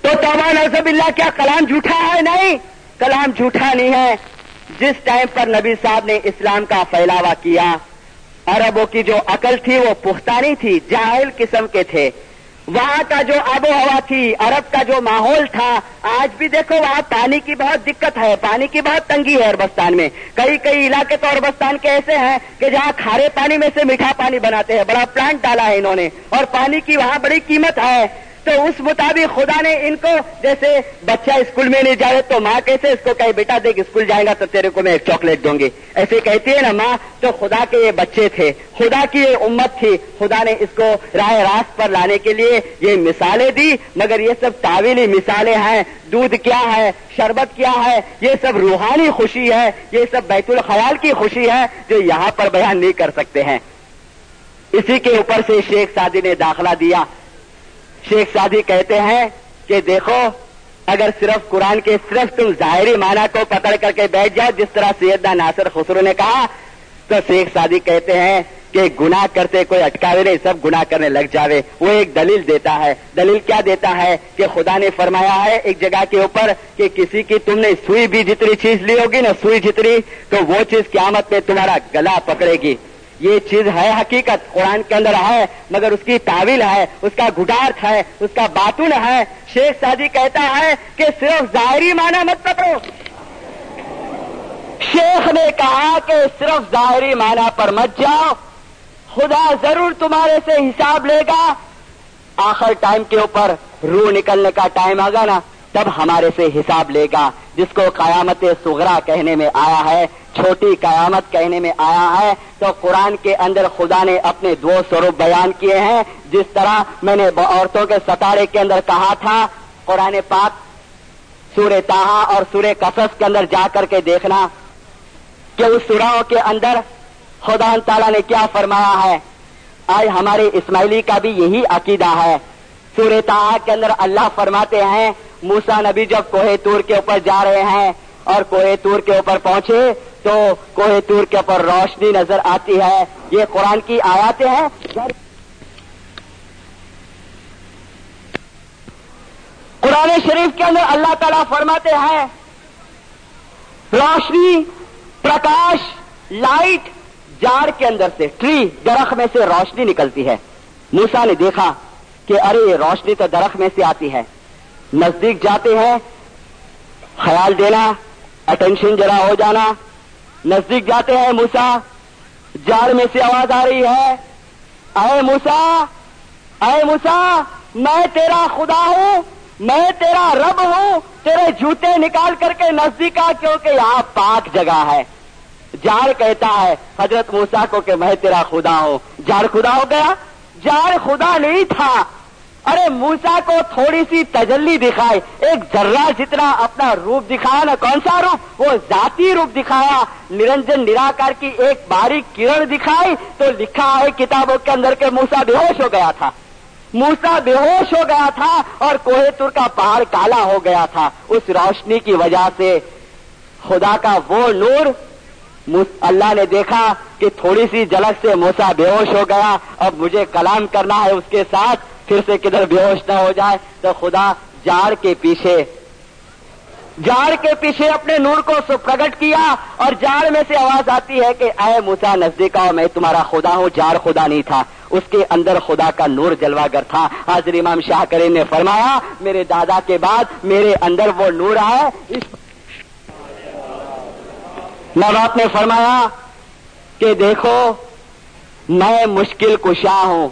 تو توبہ نظب اللہ کیا کلام جھوٹا ہے؟ نہیں۔ کلام جھوٹا نہیں ہے۔ جس ٹائم پر نبی صاحب نے اسلام کا پھیلاوا کیا، عربوں کی جو عقل تھی وہ پختانی تھی، جاہل قسم کے تھے۔ وہاں کا جو آب و ہوا تھی، عرب کا جو ماحول تھا، آج بھی دیکھو وہاں پانی کی بہت دقت ہے، پانی کی بہت تنگی ہے اربستان میں۔ کئی کئی علاقے تو اربستان کے ایسے ہیں کہ جہاں کھارے پانی میں سے میٹھا پانی بناتے ہیں، بڑا پلانٹ ڈالا ہے انہوں نے۔ اور پانی کی وہاں بڑی قیمت ہے۔ تو اس مطابق خدا نے ان کو جیسے بچہ اسکول میں نہیں جائے تو ماں کیسے اس کو کہیں بیٹا دیکھ اسکول جائے گا تو تیرے کو میں ایک چاکلیٹ دوں گی۔ ایسے کہتی ہے نا ماں تو خدا کے یہ بچے تھے۔ خدا کی یہ امت تھی۔ خدا نے اس کو رائے راست پر لانے کے لیے یہ مثالیں دی، مگر یہ سب تعویلی مثالیں ہیں۔ دودھ کیا ہے؟ شربت کیا ہے؟ یہ سب روحانی خوشی ہے۔ یہ سب بیت الخیال کی خوشی ہے جو یہاں پر بیان نہیں کر سکتے ہیں۔ اسی کے اوپر سے شیخ سادی نے داخلہ دیا۔ شیخ سادی کہتے ہیں کہ دیکھو، اگر صرف قرآن کے صرف تم ظاہری معنی کو پکڑ کر کے بیٹھ جاؤ، جس طرح سیدہ ناصر خسرو نے کہا، تو شیخ سادی کہتے ہیں کہ گناہ کرتے کوئی اٹکاوے نہیں، سب گناہ کرنے لگ جاوے۔ وہ ایک دلیل دیتا ہے۔ دلیل کیا دیتا ہے؟ کہ خدا نے فرمایا ہے ایک جگہ کے اوپر کہ کسی کی تم نے سوئی بھی جتنی چیز لی ہوگی نا، سوئی جتنی، تو وہ چیز قیامت میں تمہارا گلا پکڑے گی۔ یہ چیز ہے حقیقت، قرآن کے اندر ہے، مگر اس کی تعویل ہے، اس کا گڈارت ہے، اس کا باتون ہے۔ شیخ سادی کہتا ہے کہ صرف ظاہری معنی مت پکڑو۔ شیخ نے کہا کہ صرف ظاہری معنی پر مت جاؤ۔ خدا ضرور تمہارے سے حساب لے گا۔ آخر ٹائم کے اوپر روح نکلنے کا ٹائم آگا نا، تب ہمارے سے حساب لے گا۔ جس کو قیامت سغرا کہنے میں آیا ہے چھوٹی قیامت کہنے میں آیا ہے تو قرآن کے اندر خدا نے اپنے دو سوروپ بیان کیے ہیں۔ جس طرح میں نے عورتوں کے ستارے کے اندر کہا تھا، قرآن پاک سورہ تاہا اور سورہ قصص کے اندر جا کر کے دیکھنا کہ اس سوراؤں کے اندر خدا تعالیٰ نے کیا فرمایا ہے۔ آج ہمارے اسماعیلی کا بھی یہی عقیدہ ہے۔ سورہ تاہا کے اندر اللہ فرماتے ہیں موسا نبی جب کوہ تور کے اوپر جا رہے ہیں اور کوہ تور کے اوپر پہنچے تو کوہ تور کے اوپر روشنی نظر آتی ہے۔ یہ قرآن کی آیاتیں ہیں۔ قرآن شریف کے اندر اللہ تعالیٰ فرماتے ہیں، روشنی، پرکاش، لائٹ جاڑ کے اندر سے، ٹری درخت میں سے روشنی نکلتی ہے۔ موسا نے دیکھا کہ ارے، روشنی تو درخت میں سے آتی ہے۔ نزدیک جاتے ہیں، خیال دینا اٹینشن ذرا ہو جانا۔ نزدیک جاتے ہیں موسا جاڑ میں سے آواز آ رہی ہے۔ اے موسا اے موسا میں تیرا خدا ہوں، میں تیرا رب ہوں، تیرے جوتے نکال کر کے نزدیک آ، کیونکہ یہاں پاک جگہ ہے۔ جاڑ کہتا ہے، حضرت موسا کو کہ میں تیرا خدا ہوں۔ جاڑ خدا ہو گیا؟ جاڑ خدا نہیں تھا۔ ارے موسا کو تھوڑی سی تجلی دکھائے ایک ذرہ جتنا اپنا روپ دکھایا نا، کون سا روپ؟ وہ ذاتی روپ دکھایا۔ نرنجن نراکار کی ایک باریک کرن دکھائی تو لکھا ہے، کتابوں کے اندر کے موسا بے ہوش ہو گیا تھا۔ موسا بے ہوش ہو گیا تھا اور کوہ تر کا پہاڑ کالا ہو گیا تھا۔ اس روشنی کی وجہ سے خدا کا وہ نور اللہ نے دیکھا کہ تھوڑی سی جلک سے موسا بے ہوش ہو گیا۔ اب مجھے کلام کرنا ہے اس کے ساتھ۔ پھر سے کدھر بے ہوش نہ ہو جائے تو خدا جاڑ کے پیچھے۔ جاڑ کے پیچھے اپنے نور کو پرگٹ کیا اور جاڑ میں سے آواز آتی ہے کہ اے موسا نزدیک آؤ میں تمہارا خدا ہوں، جاڑ خدا نہیں تھا۔ اس کے اندر خدا کا نور جلوا گر تھا۔ حاضر امام شاہ کریم نے فرمایا، میرے دادا کے بعد میرے اندر وہ نور آئے۔ ماں باپ نے فرمایا کہ دیکھو، میں مشکل کشا ہوں۔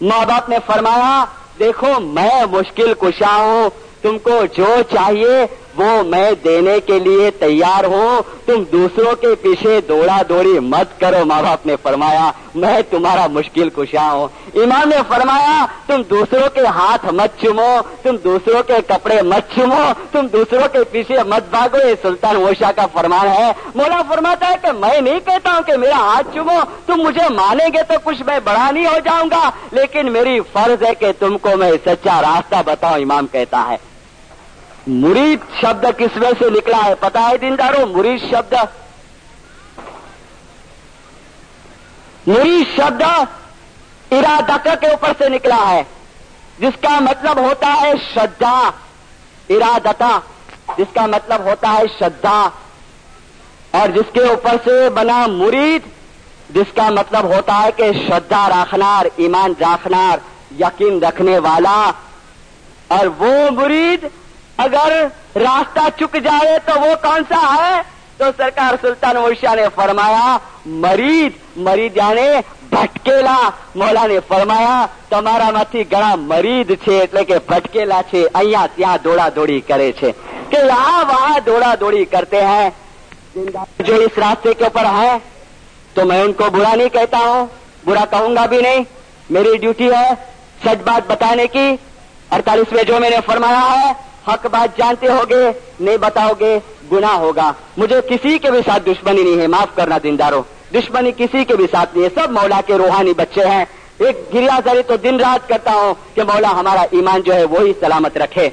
ماں باپ نے فرمایا دیکھو میں مشکل کشا ہوں تم کو جو چاہیے وہ میں دینے کے لیے تیار ہوں، تم دوسروں کے پیچھے دوڑا دوڑی مت کرو، ماں باپ نے فرمایا، میں تمہارا مشکل کشا ہوں۔ امام نے فرمایا، تم دوسروں کے ہاتھ مت چمو تم دوسروں کے کپڑے مت چمو تم دوسروں کے پیچھے مت بھاگو۔ یہ سلطان وشا کا فرمان ہے۔ مولا فرماتا ہے کہ میں نہیں کہتا ہوں کہ میرا ہاتھ چمو تم مجھے مانیں گے تو کچھ میں بڑا نہیں ہو جاؤں گا، لیکن میری فرض ہے کہ تم کو میں سچا راستہ بتاؤں، امام کہتا ہے۔ مرید شبد کس میں سے نکلا ہے؟ پتا ہے دینداروں مرید شبد۔ مرید شبد ارادک کے اوپر سے نکلا ہے، جس کا مطلب ہوتا ہے شدھا ارادتا جس کا مطلب ہوتا ہے شدھا اور جس کے اوپر سے بنا مرید جس کا مطلب ہوتا ہے کہ شدھا راکھنار ایمان راکھنار یقین رکھنے والا۔ اور وہ مرید اگر راستہ چک جائے تو وہ کون سا ہے؟ تو سرکار سلطان مرشا نے فرمایا، مرید مرید یعنی ભટકેલા મોલાને ફરમાયા તમારામાંથી گڑا મરીદ છે એટલે کے بھٹکیلا છે અહીંયા ત્યાં دوڑا دوڑی کرے છે کہ یہاں وہاں دوڑا دوڑی کرتے ہیں۔ جو اس راستے کے اوپر ہے، تو میں ان کو برا نہیں کہتا ہوں، برا کہوں گا بھی نہیں۔ میری ڈیوٹی ہے سچ بات بتانے کی۔ اڑتالیسویں جو میں نے فرمایا ہے حق بات جانتے ہو گے نہیں بتاؤ گے گنا ہوگا۔ مجھے کسی کے بھی ساتھ دشمنی نہیں ہے، معاف کرنا دینداروں۔ دشمنی کسی کے بھی ساتھ نہیں ہے، سب مولا کے روحانی بچے ہیں۔ ایک گریا زری تو دن رات کرتا ہوں کہ مولا ہمارا ایمان جو ہے وہی سلامت رکھے۔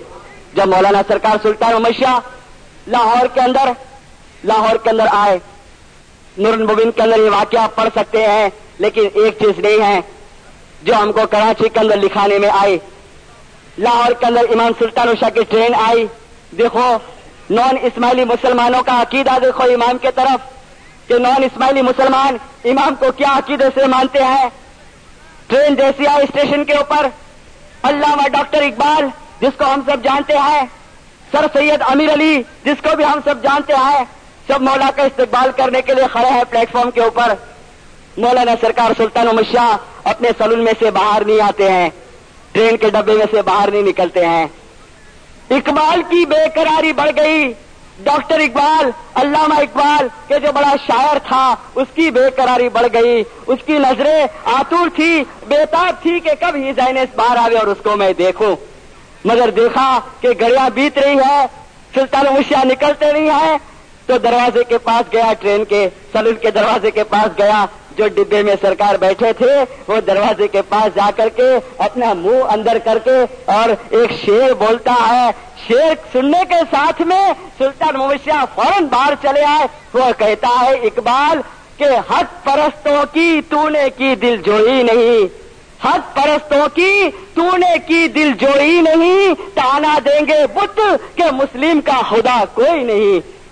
جب مولانا سرکار سلطان مشیا لاہور کے اندر، لاہور کے اندر آئے، نور مبین کے اندر یہ واقعہ پڑھ سکتے ہیں، لیکن ایک چیز نہیں ہے۔ جو ہم کو کراچی کے اندر لکھانے میں آئی لاہور کے اندر امام سلطان الشاہ کی ٹرین آئی۔ دیکھو، نان اسماعیلی مسلمانوں کا عقیدہ دیکھو امام کے طرف کہ نان اسماعیلی مسلمان امام کو کیا عقیدے سے مانتے ہیں۔ ٹرین جیسی آئی اسٹیشن کے اوپر۔ علامہ ڈاکٹر اقبال، جس کو ہم سب جانتے ہیں۔ سر سید امیر علی، جس کو بھی ہم سب جانتے ہیں۔ سب مولا کا استقبال کرنے کے لیے کھڑے ہیں پلیٹ فارم کے اوپر۔ مولانا سرکار سلطان امر شاہ اپنے سلون میں سے باہر نہیں آتے ہیں۔ ٹرین کے ڈبے میں سے باہر نہیں نکلتے ہیں۔ اقبال کی بے قراری بڑھ گئی۔ ڈاکٹر اقبال، علامہ اقبال کے جو بڑا شاعر تھا، اس کی بے قراری بڑھ گئی۔ اس کی نظریں آتور تھی، بےتاب تھی کہ کب ہی زینس باہر آوے اور اس کو میں دیکھوں۔ مگر دیکھا کہ گڑیا بیت رہی ہے، سلطان مشیا نکلتے نہیں ہیں۔ تو دروازے کے پاس گیا، ٹرین کے سلون کے دروازے کے پاس گیا۔ جو ڈبے میں سرکار بیٹھے تھے، وہ دروازے کے پاس جا کر کے اپنا منہ اندر کر کے اور ایک شیر بولتا ہے۔ شیر سننے کے ساتھ میں سلطان مویشیا فوراً باہر چلے آئے۔ وہ کہتا ہے، اقبال، کہ حق پرستوں کی تو نے کی دل جوئی نہیں۔ حق پرستوں کی تو نے کی دل جوئی نہیں۔ تانا دیں گے بت، کہ مسلم کا خدا کوئی نہیں۔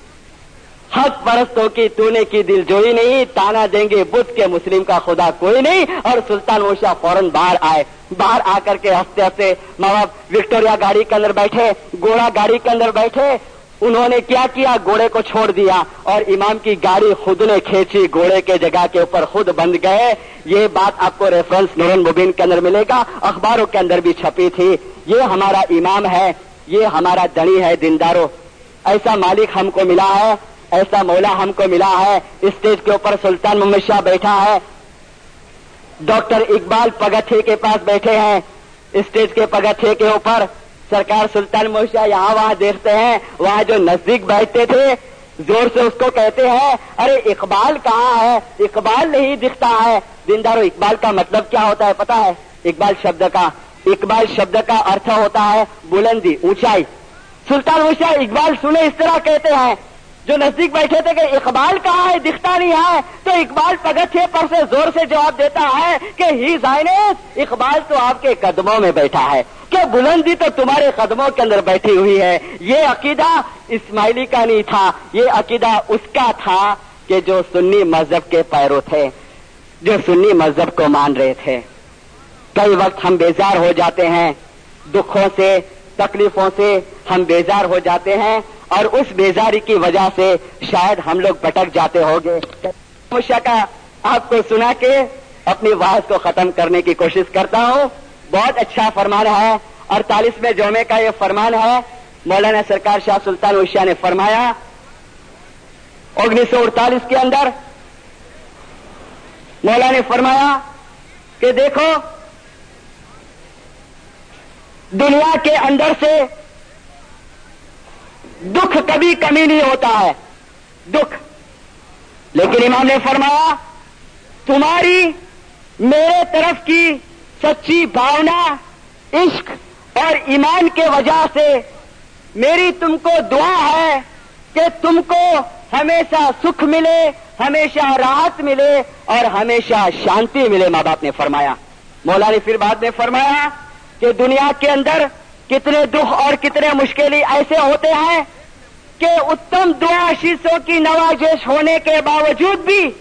حق پرستوں کی تو نے کی دل جوئی نہیں، تانا دیں گے بدھ کے مسلم کا خدا کوئی نہیں اور سلطان اوشا فوراً باہر آئے۔ باہر آ کر کے ہنستے ہنستے ماں باپ وکٹوریا گاڑی کے اندر بیٹھے، گوڑا گاڑی کے اندر بیٹھے۔ انہوں نے کیا کیا؟ گھوڑے کو چھوڑ دیا اور امام کی گاڑی خود نے کھینچی گھوڑے کے جگہ کے اوپر خود بند گئے۔ یہ بات آپ کو ریفرنس نورن مبین کے اندر ملے گا۔ اخباروں کے اندر بھی چھپی تھی۔ یہ ہمارا امام ہے، یہ ہمارا دنی ہے دنداروں ایسا مالک ہم کو ملا ہے۔ ایسا مولا ہم کو ملا ہے اسٹیج کے اوپر سلطان محمد شاہ بیٹھا ہے۔ ڈاکٹر اقبال پگتھے کے پاس بیٹھے ہیں۔ اسٹیج کے پگتھے کے اوپر سرکار سلطان محمد شاہ یہاں وہاں دیکھتے ہیں۔ وہاں جو نزدیک بیٹھتے تھے، زور سے اس کو کہتے ہیں، ارے اقبال کہاں ہے؟ اقبال نہیں دکھتا ہے۔ دیندارو اقبال کا مطلب کیا ہوتا ہے پتا ہے؟ اقبال شبد کا، اقبال شبد کا ارتھ ہوتا ہے بلندی، اونچائی۔ سلطان اوشا اقبال سنے اس طرح کہتے ہیں۔ جو نزدیک بیٹھے تھے کہ اقبال کہاں ہے، دکھتا نہیں ہے۔ تو اقبال پگتھے پر سے زور سے جواب دیتا ہے کہ ہی اقبال تو آپ کے قدموں میں بیٹھا ہے۔ کہ بلندی تو تمہارے قدموں کے اندر بیٹھی ہوئی ہے؟ یہ عقیدہ اسماعیلی کا نہیں تھا، یہ عقیدہ اس کا تھا کہ جو سنی مذہب کے پیرو تھے، جو سنی مذہب کو مان رہے تھے۔ کئی وقت ہم بیزار ہو جاتے ہیں، دکھوں سے تکلیفوں سے ہم بیزار ہو جاتے ہیں اور اس بیزاری کی وجہ سے شاید ہم لوگ بٹک جاتے ہوں گے مشقہ آپ کو سنا کے اپنی واضح کو ختم کرنے کی کوشش کرتا ہوں۔ بہت اچھا فرمان ہے اور تالیسویں جومے کا یہ فرمان ہے۔ مولانا سرکار شاہ سلطان اوشیا نے فرمایا، انیس سو اڑتالیس کے اندر مولا نے فرمایا کہ دیکھو دنیا کے اندر سے دکھ کبھی کمی نہیں ہوتا ہے، دکھ۔ لیکن امام نے فرمایا، تمہاری میرے طرف کی سچی بھاونا، عشق اور ایمان کے وجہ سے میری تم کو دعا ہے کہ تم کو ہمیشہ سکھ ملے، ہمیشہ راحت ملے اور ہمیشہ شانتی ملے، ماں باپ نے فرمایا۔ مولا نے پھر بعد میں فرمایا کہ دنیا کے اندر کتنے دکھ اور کتنے مشکلیں ایسے ہوتے ہیں کہ اتم دعا شیشوں کی نوازش ہونے کے باوجود بھی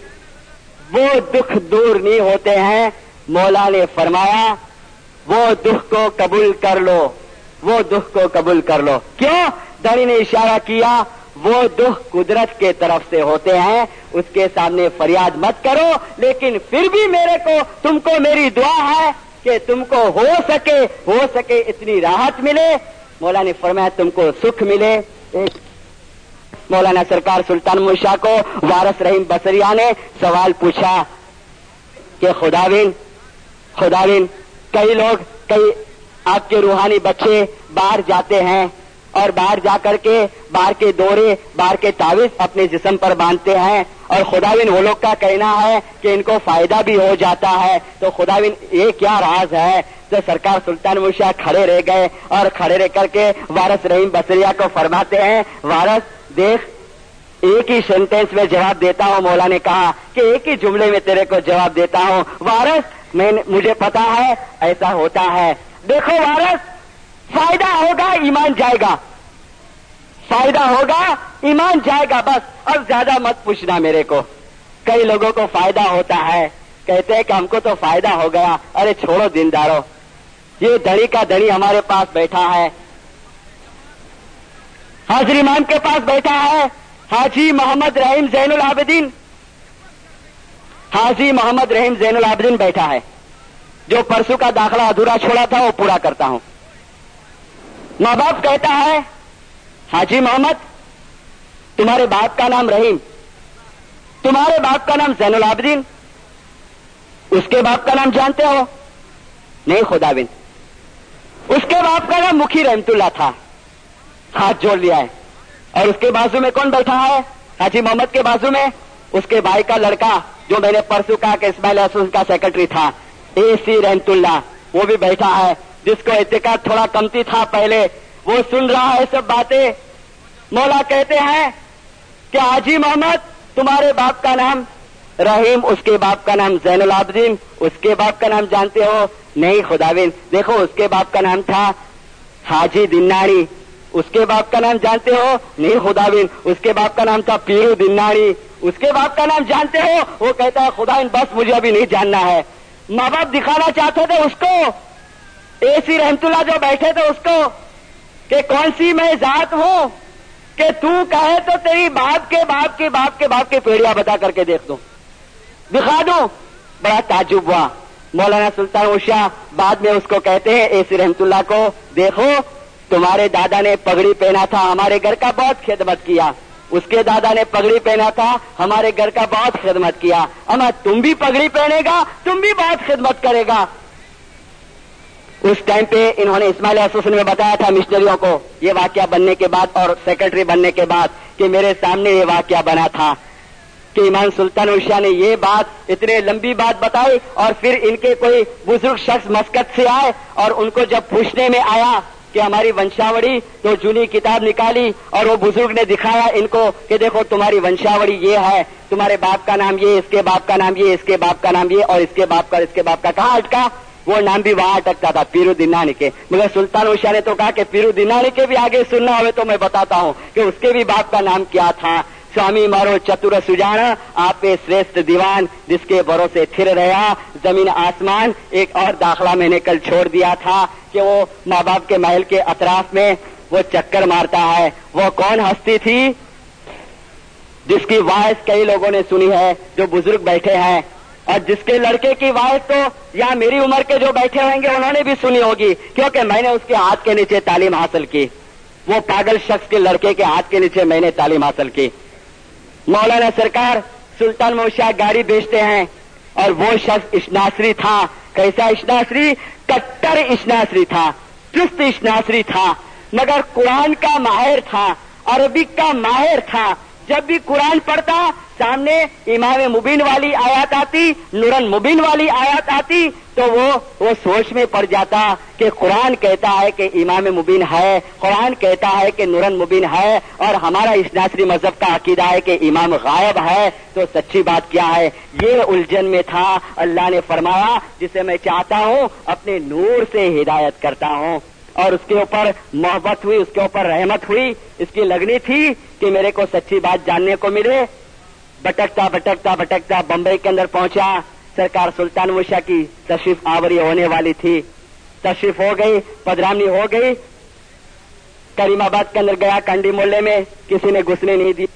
وہ دکھ دور نہیں ہوتے ہیں۔ مولا نے فرمایا، وہ دکھ کو قبول کر لو، وہ دکھ کو قبول کر لو۔ کیوں؟ دڑی نے اشارہ کیا، وہ دکھ قدرت کے طرف سے ہوتے ہیں۔ اس کے سامنے فریاد مت کرو، لیکن پھر بھی میرے کو، تم کو میری دعا ہے۔ کہ تم کو ہو سکے ہو سکے اتنی راحت ملے۔ مولا نے فرمایا تم کو سکھ ملے۔ مولانا سرکار سلطان مشا کو وارس رحیم بسریا نے سوال پوچھا کہ خداوین خداوین کئی لوگ، کئی آپ کے روحانی بچے باہر جاتے ہیں۔ اور باہر جا کر کے باہر کے دورے، باہر کے تعویذ اپنے جسم پر باندھتے ہیں۔ اور خداوین وہ لوگ کا کہنا ہے کہ ان کو فائدہ بھی ہو جاتا ہے۔ تو خداوین یہ کیا راز ہے؟ تو سرکار سلطان مشا کھڑے رہ گئے اور کھڑے رہ کر کے وارس رحیم بسریا کو فرماتے ہیں۔ وارس دیکھ، ایک ہی سینٹینس میں جواب دیتا ہوں، مولا نے کہا کہ ایک ہی جملے میں تیرے کو جواب دیتا ہوں۔ وارس میں مجھے پتا ہے، ایسا ہوتا ہے۔ دیکھو وارس فائدہ ہوگا ایمان جائے گا۔ فائدہ ہوگا ایمان جائے گا، بس اب زیادہ مت پوچھنا میرے کو۔ کئی لوگوں کو فائدہ ہوتا ہے، کہتے ہیں کہ ہم کو تو فائدہ ہو گیا۔ ارے چھوڑو دیندارو، یہ دڑی کا دڑی ہمارے پاس بیٹھا ہے۔ حاضر امام کے پاس بیٹھا ہے، حاجی محمد رحیم زین العابدین۔ حاجی محمد رحیم زین العابدین بیٹھا ہے۔ جو پرسوں کا داخلہ ادھورا چھوڑا تھا، وہ پورا کرتا ہوں۔ ماں باپ کہتا ہے، حاجی محمد، تمہارے باپ کا نام رحیم، تمہارے باپ کا نام زین العابدین، اس کے باپ کا نام جانتے ہو؟ نہیں خدا بن۔ اس کے باپ کا نام مکھی رحمت اللہ تھا۔ ہاتھ جوڑ لیا ہے۔ اور اس کے بازو میں کون بیٹھا ہے؟ حاجی محمد کے بازو میں اس کے بھائی کا لڑکا جو میں نے پرسوں کہا کہ اسماعیل حسن کا سیکرٹری تھا۔ اے سی رحمت اللہ، وہ بھی بیٹھا ہے۔ جس کو اعتقاد تھوڑا کمتی تھا پہلے، وہ سن رہا ہے سب باتیں۔ مولا کہتے ہیں کہ حاجی محمد، تمہارے باپ کا نام رحیم، اس کے باپ کا نام زین العابدین، اس کے باپ کا نام جانتے ہو؟ نہیں خداوین دیکھو، اس کے باپ کا نام تھا حاجی دناڑی اس کے باپ کا نام جانتے ہو؟ نہیں خداوین اس کے باپ کا نام تھا پیرو دناڑی اس کے باپ کا نام جانتے ہو؟ وہ کہتا ہے خداوین بس مجھے ابھی نہیں جاننا ہے۔ ماں باپ دکھانا چاہتے تھے اس کو۔ اے سی رحمت اللہ جو بیٹھے تھے اس کو کہ کون سی میں ذات ہوں کہ تو کہے تو تیری باپ کے باپ کے باپ کے باپ کے پیڑیاں بتا کر کے دیکھ دوں۔ دکھا دوں۔ بڑا تعجب ہوا۔ مولانا سلطان اوشا بعد میں اس کو کہتے ہیں، اے سی رحمت اللہ کو دیکھو، تمہارے دادا نے پگڑی پہنا تھا، ہمارے گھر کا بہت خدمت کیا۔ اس کے دادا نے پگڑی پہنا تھا، ہمارے گھر کا بہت خدمت کیا۔ اما تم بھی پگڑی پہنے گا، تم بھی بہت خدمت کرے گا۔ اس ٹائم پہ انہوں نے اسماعیل ایسوسن میں بتایا تھا مشنریوں کو یہ واقعہ بننے کے بعد اور سیکرٹری بننے کے بعد کہ میرے سامنے یہ واقعہ بنا تھا کہ ایمان سلطان اشا نے یہ بات اتنے لمبی بات بتائی اور پھر ان کے کوئی بزرگ شخص مسکت سے آئے اور ان کو جب پوچھنے میں آیا کہ ہماری ونشاوڑی تو جنی کتاب نکالی اور وہ بزرگ نے دکھایا ان کو کہ دیکھو تمہاری ونشاوڑی یہ ہے، تمہارے باپ کا نام یہ، اس کے باپ کا نام یہ، اس کے باپ کا نام یہ اور اس کے باپ کا، اس کے باپ کا کہاں اٹکا؟ وہ نام بھی وہاں اٹکتا تھا، پیرو دینانی کے۔ مگر سلطان اوشا نے تو کہا کہ پیرو دینانی کے بھی آگے سننا ہوئے تو میں بتاتا ہوں کہ اس کے بھی باپ کا نام کیا تھا۔ سوامی مارو چتر سجانا، آپ شریشت دیوان جس کے بھروسے تھر رہا، زمین آسمان ایک اور داخلہ میں نے کل چھوڑ دیا تھا کہ وہ ماں باپ کے محل کے اطراف میں وہ چکر مارتا ہے۔ وہ کون ہستی تھی؟ جس کی وائس کئی لوگوں نے سنی ہے، جو بزرگ بیٹھے ہیں۔ اور جس کے لڑکے کی وائس تو یا میری عمر کے جو بیٹھے ہوئیں گے، انہوں نے بھی سنی ہوگی، کیونکہ میں نے اس کے ہاتھ کے نیچے تعلیم حاصل کی۔ وہ پاگل شخص کے لڑکے کے ہاتھ کے نیچے میں نے تعلیم حاصل کی۔ مولانا سرکار سلطان موشا گاڑی بیچتے ہیں، اور وہ شخص اشناسری تھا۔ کیسا اشناسری کٹر اشناسری تھا، چست اشناسری تھا۔ مگر قرآن کا ماہر تھا عربک کا ماہر تھا۔ جب بھی قرآن پڑھتا سامنے امام مبین والی آیات آتی، نورن مبین والی آیات آتی، تو وہ وہ سوچ میں پڑ جاتا کہ قرآن کہتا ہے کہ امام مبین ہے، قرآن کہتا ہے کہ نورن مبین ہے، اور ہمارا اس ناصری مذہب کا عقیدہ ہے کہ امام غائب ہے، تو سچی بات کیا ہے؟ یہ الجھن میں تھا، اللہ نے فرمایا، جسے میں چاہتا ہوں، اپنے نور سے ہدایت کرتا ہوں۔ اور اس کے اوپر محبت ہوئی، اس کے اوپر رحمت ہوئی، اس کی لگنی تھی کہ میرے کو سچی بات جاننے کو ملے۔ بٹکتا بٹکتا بٹکتا بمبئی کے اندر پہنچا۔ سرکار سلطان مشا کی تشریف آوری ہونے والی تھی۔ تشریف ہو گئی پدرامنی ہو گئی۔ کریم آباد کے اندر گیا کنڈی مولے میں، کسی نے گھسنے نہیں دی۔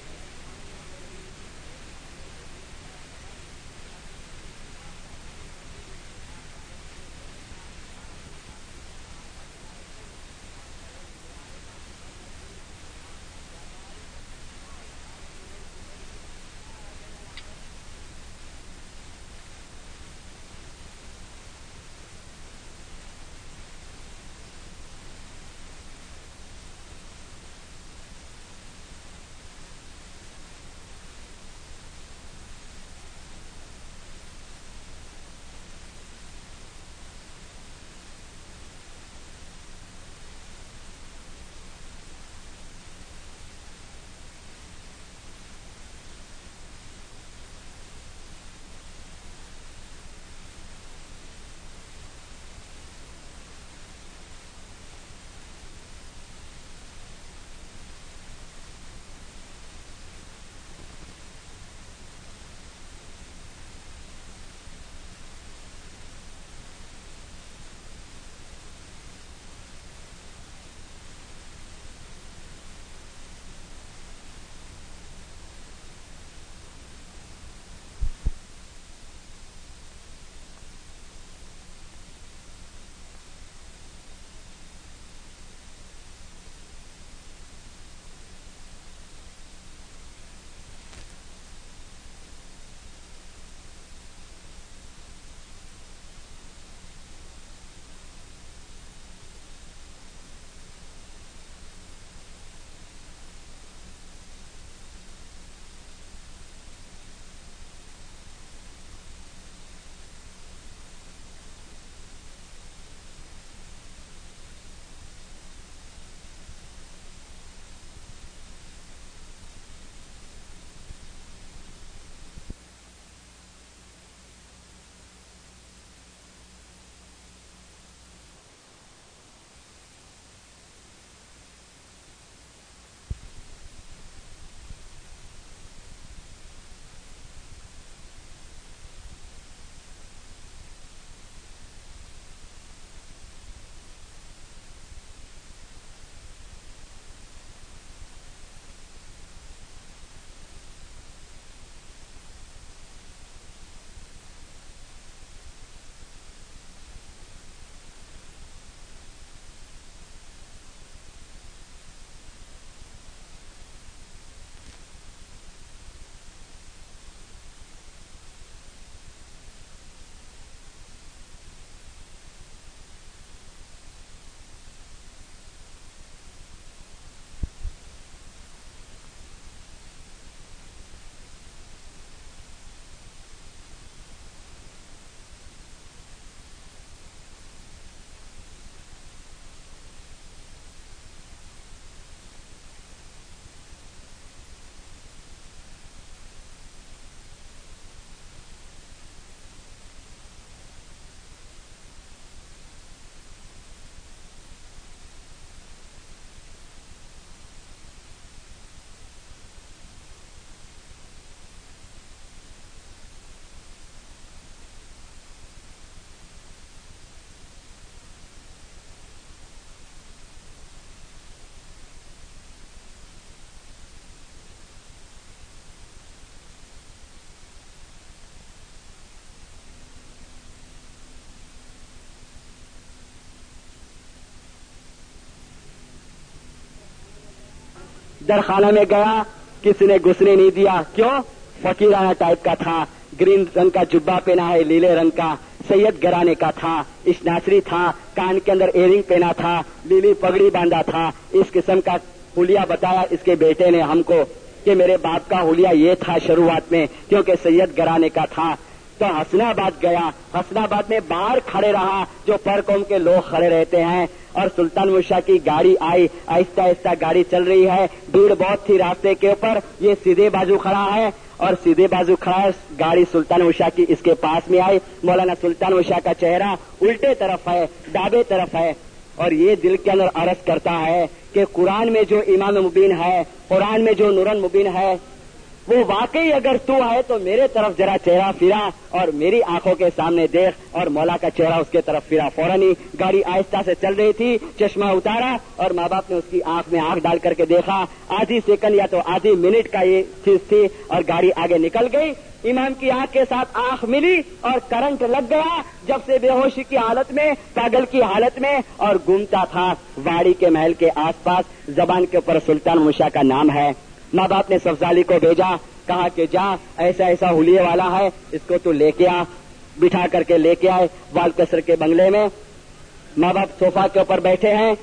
درخانہ میں گیا، کسی نے گھسنے نہیں دیا۔ کیوں؟ فقیرانہ ٹائپ کا تھا، گرین رنگ کا جبا پہنا ہے، لیلے رنگ کا، سید گرانے کا تھا اشناسری تھا، کان کے اندر ایئرنگ پہنا تھا، لیلی پگڑی باندھا تھا۔ اس قسم کا ہولیا بتایا اس کے بیٹے نے ہم کو کہ میرے باپ کا ہولیا یہ تھا شروعات میں، کیونکہ سید گرانے کا تھا۔ تو حسن آباد گیا۔ حسن آباد میں باہر کھڑے رہا، جو پر قوم کے لوگ کھڑے رہتے ہیں۔ اور سلطان مشا کی گاڑی آئی، آہستہ آہستہ گاڑی چل رہی ہے۔ بھیڑ بہت تھی راستے کے اوپر۔ یہ سیدھے بازو کھڑا ہے اور سیدھے بازو کھڑا ہے۔ گاڑی سلطان اشا کی اس کے پاس میں آئی۔ مولانا سلطان اشا کا چہرہ الٹے طرف ہے، ڈابے طرف ہے۔ اور یہ دل کے اندر عرض کرتا ہے کہ قرآن میں جو امام مبین ہے، قرآن میں جو نورن مبین ہے وہ واقعی اگر تو ہے تو میرے طرف ذرا چہرہ پھرا اور میری آنکھوں کے سامنے دیکھ اور مولا کا چہرہ اس کے طرف پھرا فوراً ہی گاڑی آہستہ سے چل رہی تھی، چشمہ اتارا اور ماں باپ نے اس کی آنکھ میں آنکھ ڈال کر کے دیکھا۔ آدھی سیکنڈ یا تو آدھی منٹ کا یہ چیز تھی اور گاڑی آگے نکل گئی۔ امام کی آنکھ کے ساتھ آنکھ ملی اور کرنٹ لگ گیا۔ جب سے بے ہوشی کی حالت میں، پاگل کی حالت میں اور گھومتا تھا۔ واڑی کے محل کے آس پاس، زبان کے اوپر سلطان مشا کا نام ہے۔ ماں باپ نے سفزالی کو بھیجا، کہا کہ جا، ایسا ایسا ہولیے والا ہے، اس کو تو لے کے آ، بٹھا کر کے لے کے آئے وال کسر کے بنگلے میں۔ ماں باپ صوفا کے اوپر بیٹھے ہیں،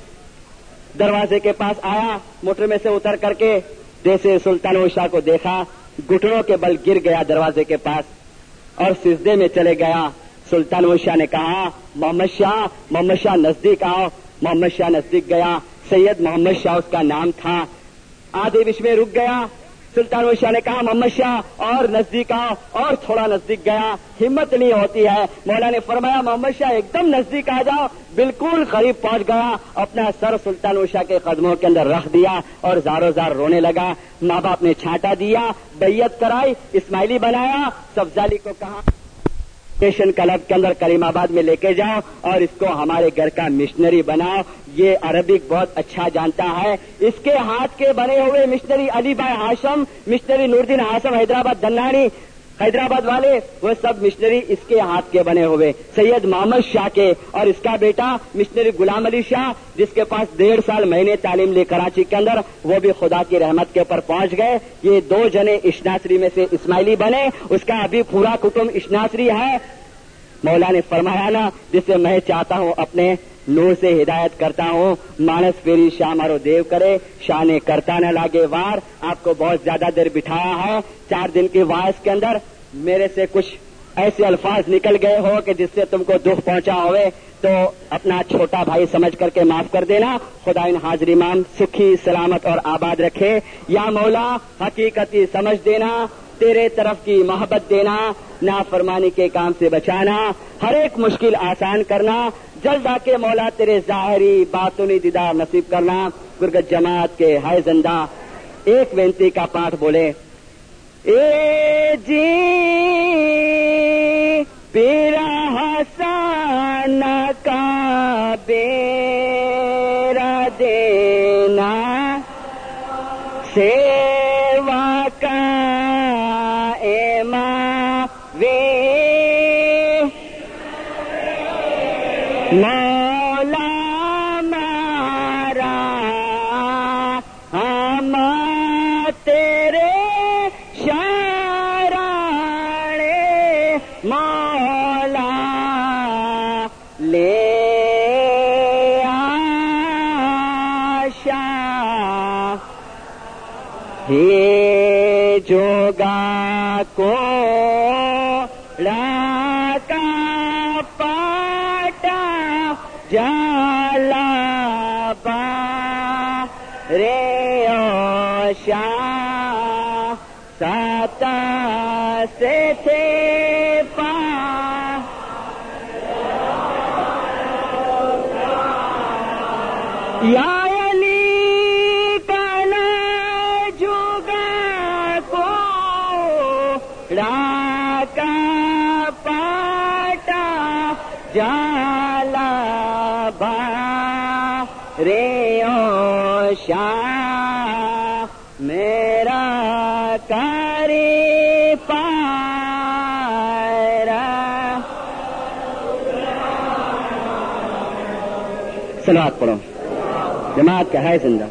دروازے کے پاس آیا، موٹر میں سے اتر کر کے جیسے سلطان شاہ کو دیکھا گٹنوں کے بل گر گیا دروازے کے پاس۔ اور سجدے میں چلے گیا۔ سلطان شاہ نے کہا، محمد شاہ محمد شاہ نزدیک آؤ۔ محمد شاہ نزدیک گیا۔ سید محمد شاہ اس کا نام تھا۔ آدھے وش میں رک گیا۔ سلطان شاہ نے کہا، محمد شاہ، اور نزدیک آؤ، اور تھوڑا نزدیک گیا۔ ہمت نہیں ہوتی ہے۔ مولا نے فرمایا، محمد شاہ ایک دم نزدیک آ جاؤ۔ بالکل قریب پہنچ گیا۔ اپنا سر سلطان شاہ کے قدموں کے اندر رکھ دیا اور زارو زار رونے لگا۔ ماں باپ نے چھانٹا دیا بیت کرائی، اسماعیلی بنایا، سبزالی کو کہا اسٹیشن کلب کے اندر کریم آباد میں لے کے جاؤ اور اس کو ہمارے گھر کا مشنری بناؤ۔ یہ عربک بہت اچھا جانتا ہے۔ اس کے ہاتھ کے بنے ہوئے مشنری علی بھائی ہاشم مشنری نوردین ہاشم، حیدرآباد دنانی حیدرآباد والے، وہ سب مشنری اس کے ہاتھ کے بنے ہوئے۔ سید محمد شاہ کے۔ اور اس کا بیٹا مشنری غلام علی شاہ، جس کے پاس ڈیڑھ سال مہینے تعلیم لی کراچی کے اندر، وہ بھی خدا کی رحمت کے اوپر پہنچ گئے۔ یہ دو جنے اشناسری میں سے اسماعیلی بنے۔ اس کا ابھی پورا کٹم اشناسری ہے۔ مولا نے فرمایا نا، جسے میں چاہتا ہوں، اپنے نور سے ہدایت کرتا ہوں۔ مانس فیری شاہ مارو دیو کرے۔ شاہ نے کرتا نہ لاگے وار۔ آپ کو بہت زیادہ دیر بٹھایا ہے۔ چار دن کی وائس کے اندر میرے سے کچھ ایسے الفاظ نکل گئے ہو کہ جس سے تم کو دکھ پہنچا ہوئے، تو اپنا چھوٹا بھائی سمجھ کر کے معاف کر دینا۔ خدا ان حاضری مان سکھی، سلامت اور آباد رکھے۔ یا مولا حقیقتی سمجھ دینا، تیرے طرف کی محبت دینا، نافرمانی کے کام سے بچانا، ہر ایک مشکل آسان کرنا، جلد آ کے مولا تیرے ظاہری باتونی دیدار نصیب کرنا۔ گرگت جماعت کے ہائے زندہ ایک وینتی کا پاٹ بولے۔ اے جی پیرا حسان کا بیرا دینا سیوا کا ایما وے۔ مولا Jalapa. Re شاہ میرا کاری پارا سلوات پڑھو۔ جماعت کا ہے زندہ۔